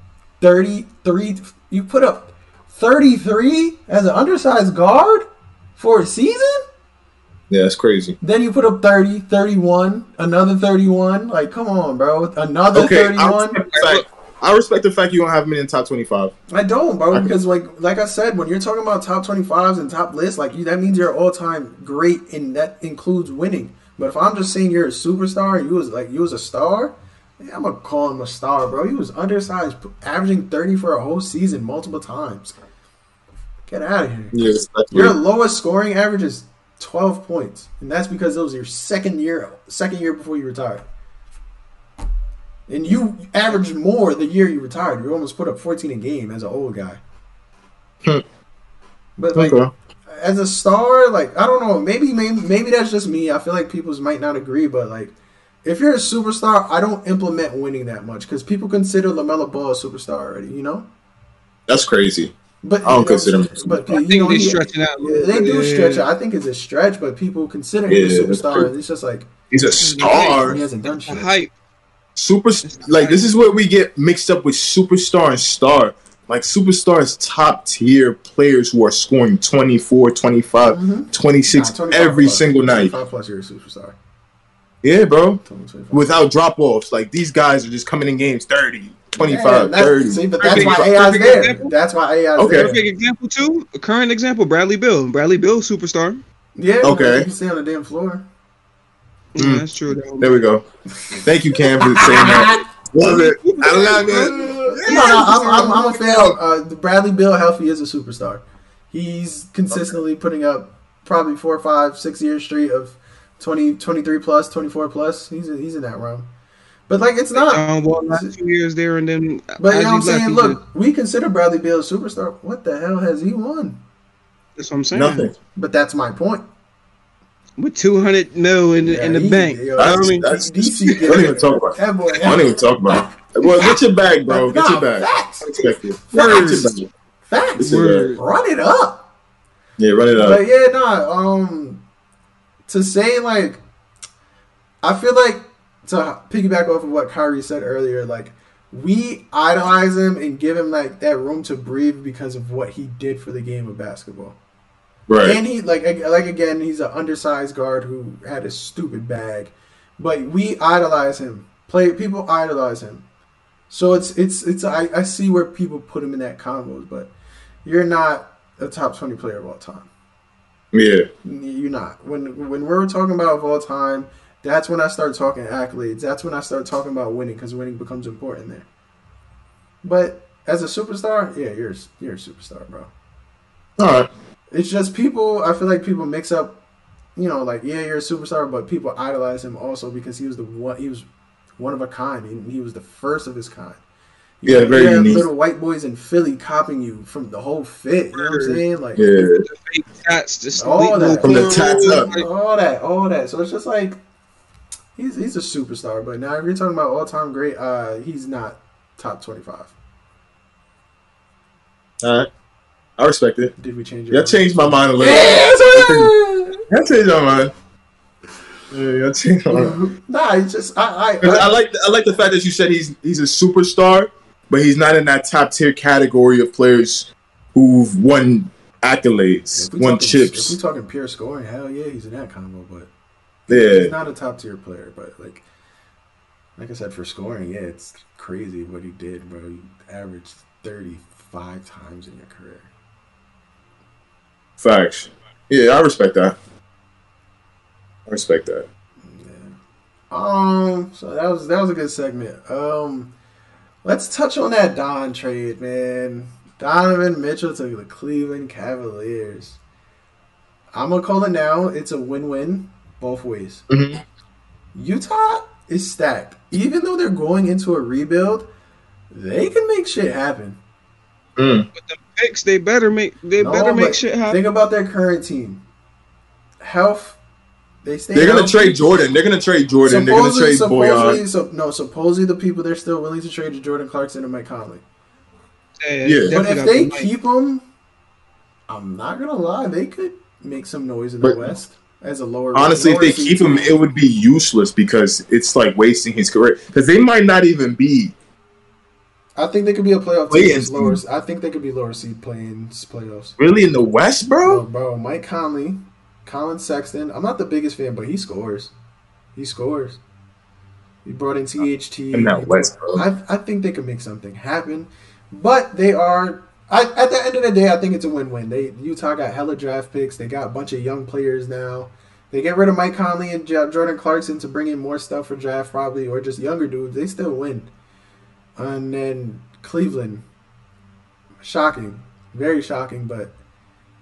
33 you put up 33 as an undersized guard for a season? Yeah, it's crazy. Then you put up 30, 31, another 31. Like, come on, bro. Another Okay, 31. respect, I respect the fact you don't have him in the top twenty-five. I don't, bro, because like like I said, when you're talking about top 25s and top lists, like you, that means you're all time great, and that includes winning. But if I'm just saying you're a superstar and you was like you was a star, yeah, I'm gonna call him a star, bro. He was undersized, averaging 30 for a whole season multiple times. Get out of here. Yeah, respectfully. Your lowest scoring average is 12 points, and that's because it was your second year, second year before you retired. And you averaged more the year you retired. You almost put up 14 a game as an old guy. Hmm. But like Okay. as a star, like I don't know, maybe maybe maybe that's just me. I feel like people might not agree, but like if you're a superstar, I don't implement winning that much because people consider LaMelo Ball a superstar already. You know. That's crazy. But I don't consider him But I you think know, they he- stretching out. yeah, they do Yeah. stretch it. I think it's a stretch, but people consider him a superstar. And it's just like He's a star. he hasn't done shit. hype. Super like this is where we get mixed up with superstar and star. Like superstar is top tier players who are scoring 24, 25, Mhm. 26 Nah, 25 every plus. single night. 25 plus, you're a superstar. Yeah, bro. 25. Without drop offs. Like these guys are just coming in games 30, 25, that's, 30. See, but that's why Perfect- AI's there. example. That's why AI's Okay. there. Perfect example too. A current example, Bradley Beal. Bradley Beal, superstar. Yeah. Okay. You can stay on the damn floor. Yeah, Mm. that's true. Though. There we go. Thank you, Cam, for saying that. Love it. I love it. No, no, I'm, I'm, I'm a fan. Uh, Bradley Beal Healthy is a superstar. He's consistently putting up probably four, five, six years straight of 20, 23 plus, 24 plus. He's he's in that realm. But like it's not. Um, well, last two years there, and then But you know what I'm saying? left, he Look, we consider Bradley Beal a superstar. What the hell has he won? that's what I'm saying. Nothing. But that's my point. With 200 mil in, the in the he- bank. yo, That's, I mean, that's, DC don't even talk about it. That boy. I don't even talk about it. Well, get your bag, bro. Get your Nah, bag. Facts. Respect it. Words. Get. Facts. Get your bag. Run it up. Yeah, run it up. But yeah, nah. Um, to say like, I feel like to piggyback off of what Kyrie said earlier, like we idolize him and give him like that room to breathe because of what he did for the game of basketball. Right. And he like like again, he's an undersized guard who had a stupid bag, but we idolize him. Play people idolize him. So it's it's it's I, I see where people put him in that combos, but you're not a top twenty player of all time. Yeah. You're not. When when we're talking about of all time, that's when I start talking accolades. That's when I start talking about winning because winning becomes important there. But as a superstar, yeah, you're you're a superstar, bro. All right. It's just people. I feel like people mix up. You know, like yeah, you're a superstar, but people idolize him also because he was the one. He was one of a kind. He, he was the first of his kind. You Yeah, had- very you unique. Little white boys in Philly copying you from the whole fit. You know what I'm saying? Like Yeah. the fake tats, just All that. From the tats up. All that, all that. So it's just like he's he's a superstar. But now if you're talking about all time great, uh, he's not top twenty five. All right. I respect it. Did we change it? Y'all changed my mind a little. Yeah, Y'all changed my mind. Yeah, y'all changed my mind. nah, it's just I I, 'Cause I I like I like the fact that you said he's he's a superstar, but he's not in that top tier category of players who've won accolades, if we won talking- chips. If we talking pure scoring, hell yeah, he's in that combo. But he's not a top tier player. But like like I said, for scoring, yeah, it's crazy what he did, bro. He averaged thirty five times in your career. facts. Yeah, I respect that. I respect that. Um, so that was that was a good segment. Um, let's touch on that Don trade, man. Donovan Mitchell to the Cleveland Cavaliers. I'm gonna call it now. It's a win-win both ways. Mhm. Utah is stacked. Even though they're going into a rebuild, they can make shit happen. Mm. with the picks, they better make they No, better make shit happen. Think about their current team. Health. They stay. They're gonna trade Jordan. They're gonna trade Jordan. They're gonna trade supposedly, Bojan. so, no, supposedly the people they're still willing to trade to Jordan Clarkson and Mike Conley. Yeah. But if they keep them, I'm not gonna lie, they could make some noise in But- the West as a lower. Honestly, if they keep him, it would be useless because it's like wasting his career. Because they might not even be I think they could be a playoff team. Lower, I think they could be lower seed playing playoffs. Really in the West, Bro, bro? bro, Mike Conley, Collin Sexton. I'm not the biggest fan, but he scores. He scores. He brought in THT. In that West, bro. I, I think they could make something happen, but they are. I, at the end of the day, I think it's a win-win. They Utah got hella draft picks. They got a bunch of young players now. They get rid of Mike Conley and Jo- Jordan Clarkson to bring in more stuff for draft, probably, or just younger dudes. They still win. And then Cleveland, shocking, very shocking, but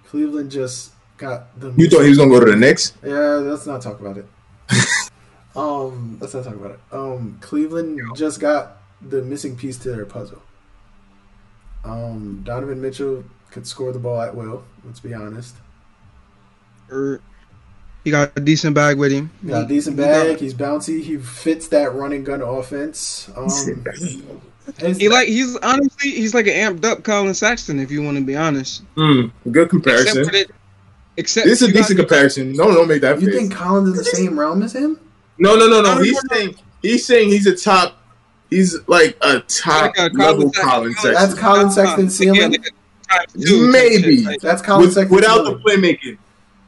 Cleveland just got the. You thought he was gonna go to the Knicks? Yeah, let's not talk about it. um, let's not talk about it. Um, Cleveland just got the missing piece to their puzzle. Um, Donovan Mitchell could score the ball at will. Let's be honest. Or he got a decent bag with him. Got a decent He got- bag. He's bouncy. He fits that running gun offense. Um, his- He like he's honestly he's like an amped up Collin Sexton if you want to be honest. Hmm, good comparison. for that, except This is a you decent comparison. No, don't make that you face. think Collin's in the same realm as him? No, no, no, no. No, He's no, no. saying he's saying he's a top. He's like a top Like a level Sexton. Collin Sexton. That's Collin Sexton's Again, ceiling. like a times two Maybe. That's Collin With- Sexton's without ceiling. the playmaking,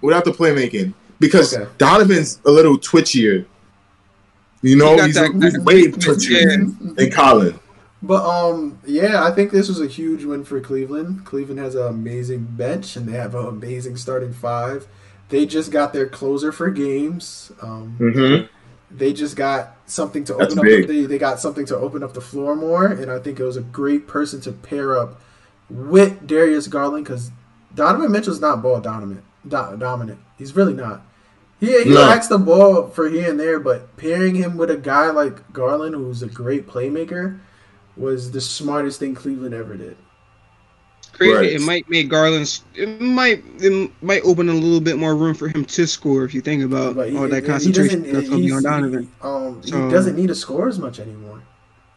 without the playmaking, because Okay. Donovan's a little twitchier. You know, got he's, that- he's that- way yeah. twitchier than Collin. But um, yeah, I think this was a huge win for Cleveland. Cleveland has an amazing bench and they have an amazing starting five. They just got their closer for games. Um, Mm-hmm. They just got something to That's open up. big. The, they, got something to open up the floor more, and I think it was a great person to pair up with Darius Garland because Donovan Mitchell's not ball dominant. Do, dominant. He's really not. He he No. lacks the ball for here and there, but pairing him with a guy like Garland, who's a great playmaker, was the smartest thing Cleveland ever did. Crazy. Right. It might make Garland's. It might. It might open a little bit more room for him to score if you think about But he, all that he concentration doesn't- that's gonna be on Donovan. Um, he So- doesn't need to score as much anymore.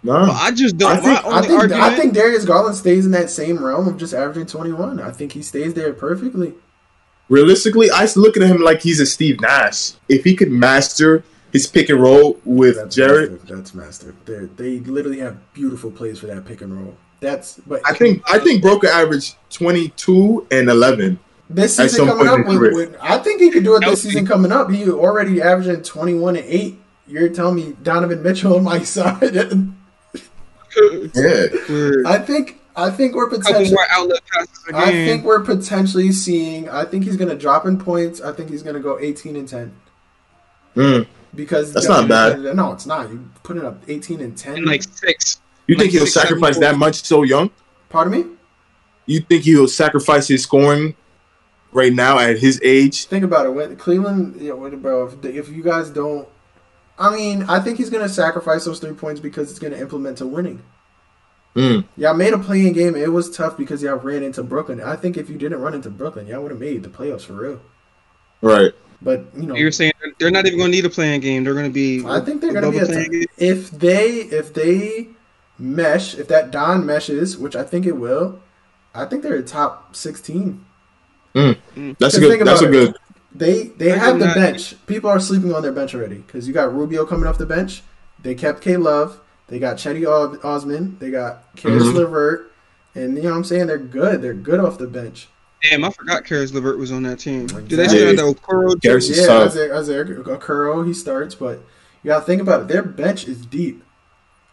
No, Well, I just don't. I think- I think argument. I think Darius Garland stays in that same realm of just averaging 21. I think he stays there perfectly. realistically, I look at him like he's a Steve Nash. If he could master his pick and roll with That's Jarrett, master. That's master. They they literally have beautiful plays for that pick and roll. That's but I think I think Broker averaged twenty two and eleven. this season coming up. in his With, I think he could do it this season coming up. He already averaging 21 and eight. You're telling me Donovan Mitchell on my side? Yeah, I think I think we're potentially. more outlet passes again. I think we're potentially seeing. I think he's going to drop in points. I think he's going to go 18 and 10 Mm. because That's not bad. No, it's not. You putting up 18 and 10. in like six. You Like think he'll six, sacrifice that much so young? Pardon me. You think he'll sacrifice his scoring right now at his age? Think about it. When Cleveland, yeah, what- bro. If, if you guys don't, I mean, I think he's gonna sacrifice those three points because it's gonna implement to winning. Mm. Y'all made a play-in game. It was tough because y'all ran into Brooklyn. I think if you didn't run into Brooklyn, y'all would have made the playoffs for real. Right. But you know, You're saying they're- they're not even going to need a play-in game. They're going to be. I think they're gonna be a if they if they mesh if that Don meshes, which I think it will. I think they're a top sixteen. That's a good. That's a about good. They they have the not- bench. People are sleeping on their bench already because you got Rubio coming off the bench. They kept K Love. They got Cedi Os- Osman. They got Caris Mhm. LeVert. And you know what I'm saying? They're good. They're good off the bench. Damn, I forgot Caris LeVert was on that team. Do Exactly. they still have the Okoro? Yeah, tough. Isaiah, Isaiah Okoro, he starts, but you got to think about it. Their bench is deep.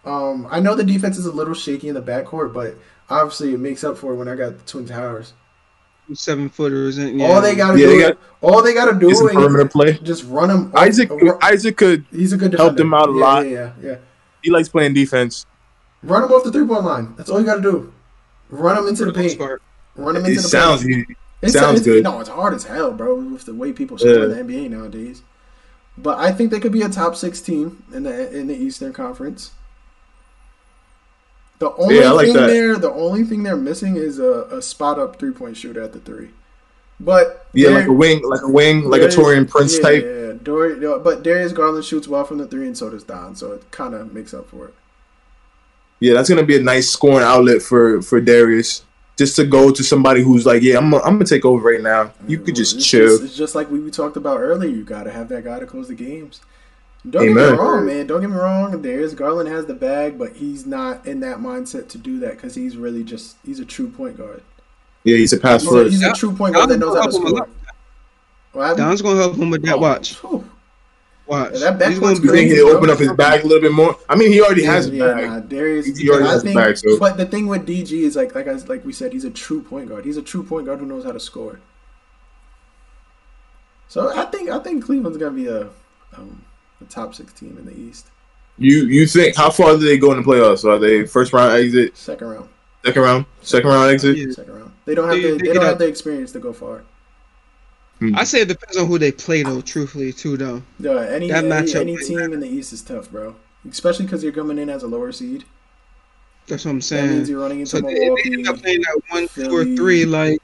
Um, I know the defense is a little shaky in the backcourt, but obviously it makes up for it when I got the Twin Towers. seven footers and yeah. All they got to Yeah, do, they got- all they got to do Get some is perimeter play. just run them. Isaac. Isaac could. he's a good defender. helped them out a Yeah, lot. Yeah, yeah, yeah. He likes playing defense. Run them off the three point line. That's all you got to do. Run them into the the paint. part. Run them It into the sounds. paint. He, It's, sounds it's, good. No, it's hard as hell, bro. With the way people score Yeah. in the NBA nowadays. But I think they could be a top six team in the in the Eastern Conference. The only Yeah, like thing that. they're the only thing they're missing is a, a spot up three point shooter at the three. But yeah, like a wing, like a wing, like a Taurean Prince yeah, type. Yeah, yeah. Dor- but Darius Garland shoots well from the three, and so does Don. So it kind of makes up for it. Yeah, that's gonna be a nice scoring outlet for for Darius. Just to go to somebody who's like, yeah, I'm, I'm gonna take over right now. You could just It's chill. it's just like we, we talked about earlier. You got to have that guy to close the games. Don't get me wrong, man. Don't get me wrong. Darius Garland has the bag, but he's not in that mindset to do that because he's really just he's a true point guard. Yeah, he's a pass He's a, first. he's a true point guard that knows how to score. help him What happened? Don's gonna help him with that. Oh, Watch, phew. watch. Yeah, that He's gonna be think crazy, he'll open up his bag a little bit more? I mean, he already has a yeah, bag. Nah, Darius. He already I has a think, bag, so- But the thing with DG is like, like I like we said, he's a true point guard. He's a true point guard who knows how to score. So I think I think Cleveland's gonna be a um, a top six team in the East, You you think how far do they go in the playoffs? Are they first round exit, second round, second round, second round exit? Second round. They don't have They- the they they don't have- have the experience to go far. Hmm. I say it depends on who they play, though. Truthfully, too, though. Yeah, any That any, matchup any might team in the East is tough, bro. Especially because you're coming in as a lower seed. That's what I'm saying. That means saying. you're running into So they, they end up playing that one, two, or three. Like,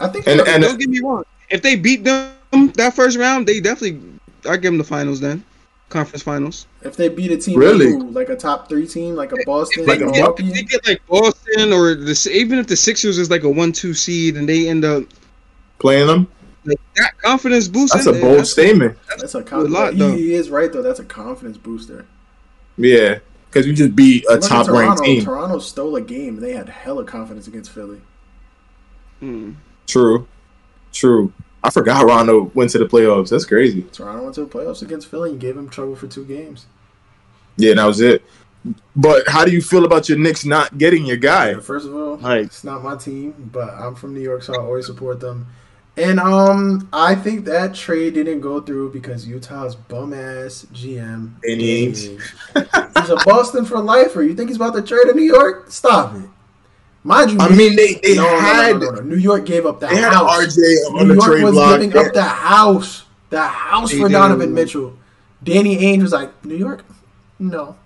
I think And- and- don't get me wrong. If they beat them that first round, they definitely. I give them the finals then, conference finals. if they beat a team Really? like, who, like a top three team, like a Boston, If they, Like a get, if they get like Boston or the even if the Sixers is like a one-two seed and they end up Playing them? like that confidence boost. That's a in- bold statement. that's a a confidence. lot, he, though. he is right though. That's a confidence booster. Yeah, because we just beat a Look at top ranked Toronto. team. Toronto stole a game. and They had hella confidence against Philly. Hmm. True, true. I forgot Rondo went to the playoffs. That's crazy. Toronto went to the playoffs against Philly and gave him trouble for two games. Yeah, that was it. But how do you feel about your Knicks not getting your guy? Yeah, First of all, Like- it's not my team, but I'm from New York, so I always support them. And um, I think that trade didn't go through because Utah's bum ass GM. Danny Ainge. he's a Boston for lifer. You think he's about to trade to New York? Stop it. Mind you, I mean, they they no, had no, no. New York gave up the they had house. RJ on New the York trade was block. giving up the house, the house They for. Donovan Mitchell. Danny Ainge was like, New York, no,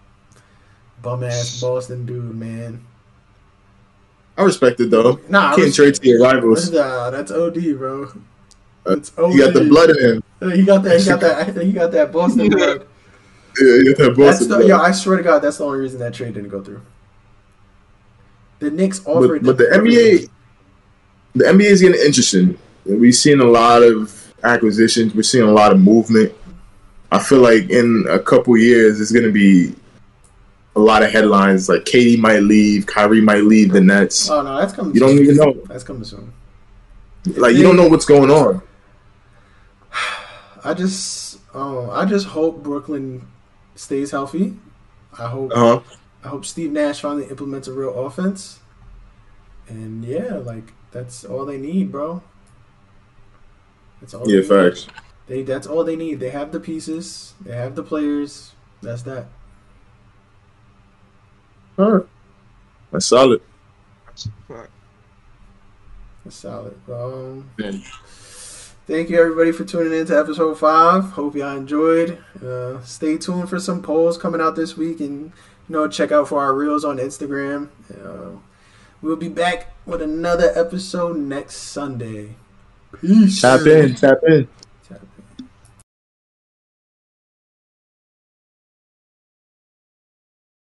bum ass Boston dude, man. I respect it though. Nah, Can't res- trade to your rivals. Nah, that's OD, bro. Uh, That's OD. He got the blood in him. He got that. He got that. He got that Boston blood. Yeah, he got that That's Boston the, blood. yo, I swear to God, that's the only reason that trade didn't go through. The Knicks offered, but, but the NBA, the NBA is getting interesting. We've seen a lot of acquisitions. We're seeing a lot of movement. I feel like in a couple years, it's going to be a lot of headlines. Like KD might leave, Kyrie might leave the Nets. Oh no, that's coming. You don't even know. That's coming soon. Like you don't know what's going on. I just, oh, I just hope Brooklyn stays healthy. I hope, Uh huh. I hope Steve Nash finally implements a real offense. And yeah, like that's all they need, bro. That's all. Yeah, they need. facts. They that's all they need. They have the pieces. They have the players. That's that. All right. That's solid. That's solid. Um, thank you everybody for tuning in to episode five. Hope y'all enjoyed. Uh, stay tuned for some polls coming out this week, and know check out for our reels on Instagram. Uh, we'll be back with another episode next Sunday. Peace. Tap in, tap in.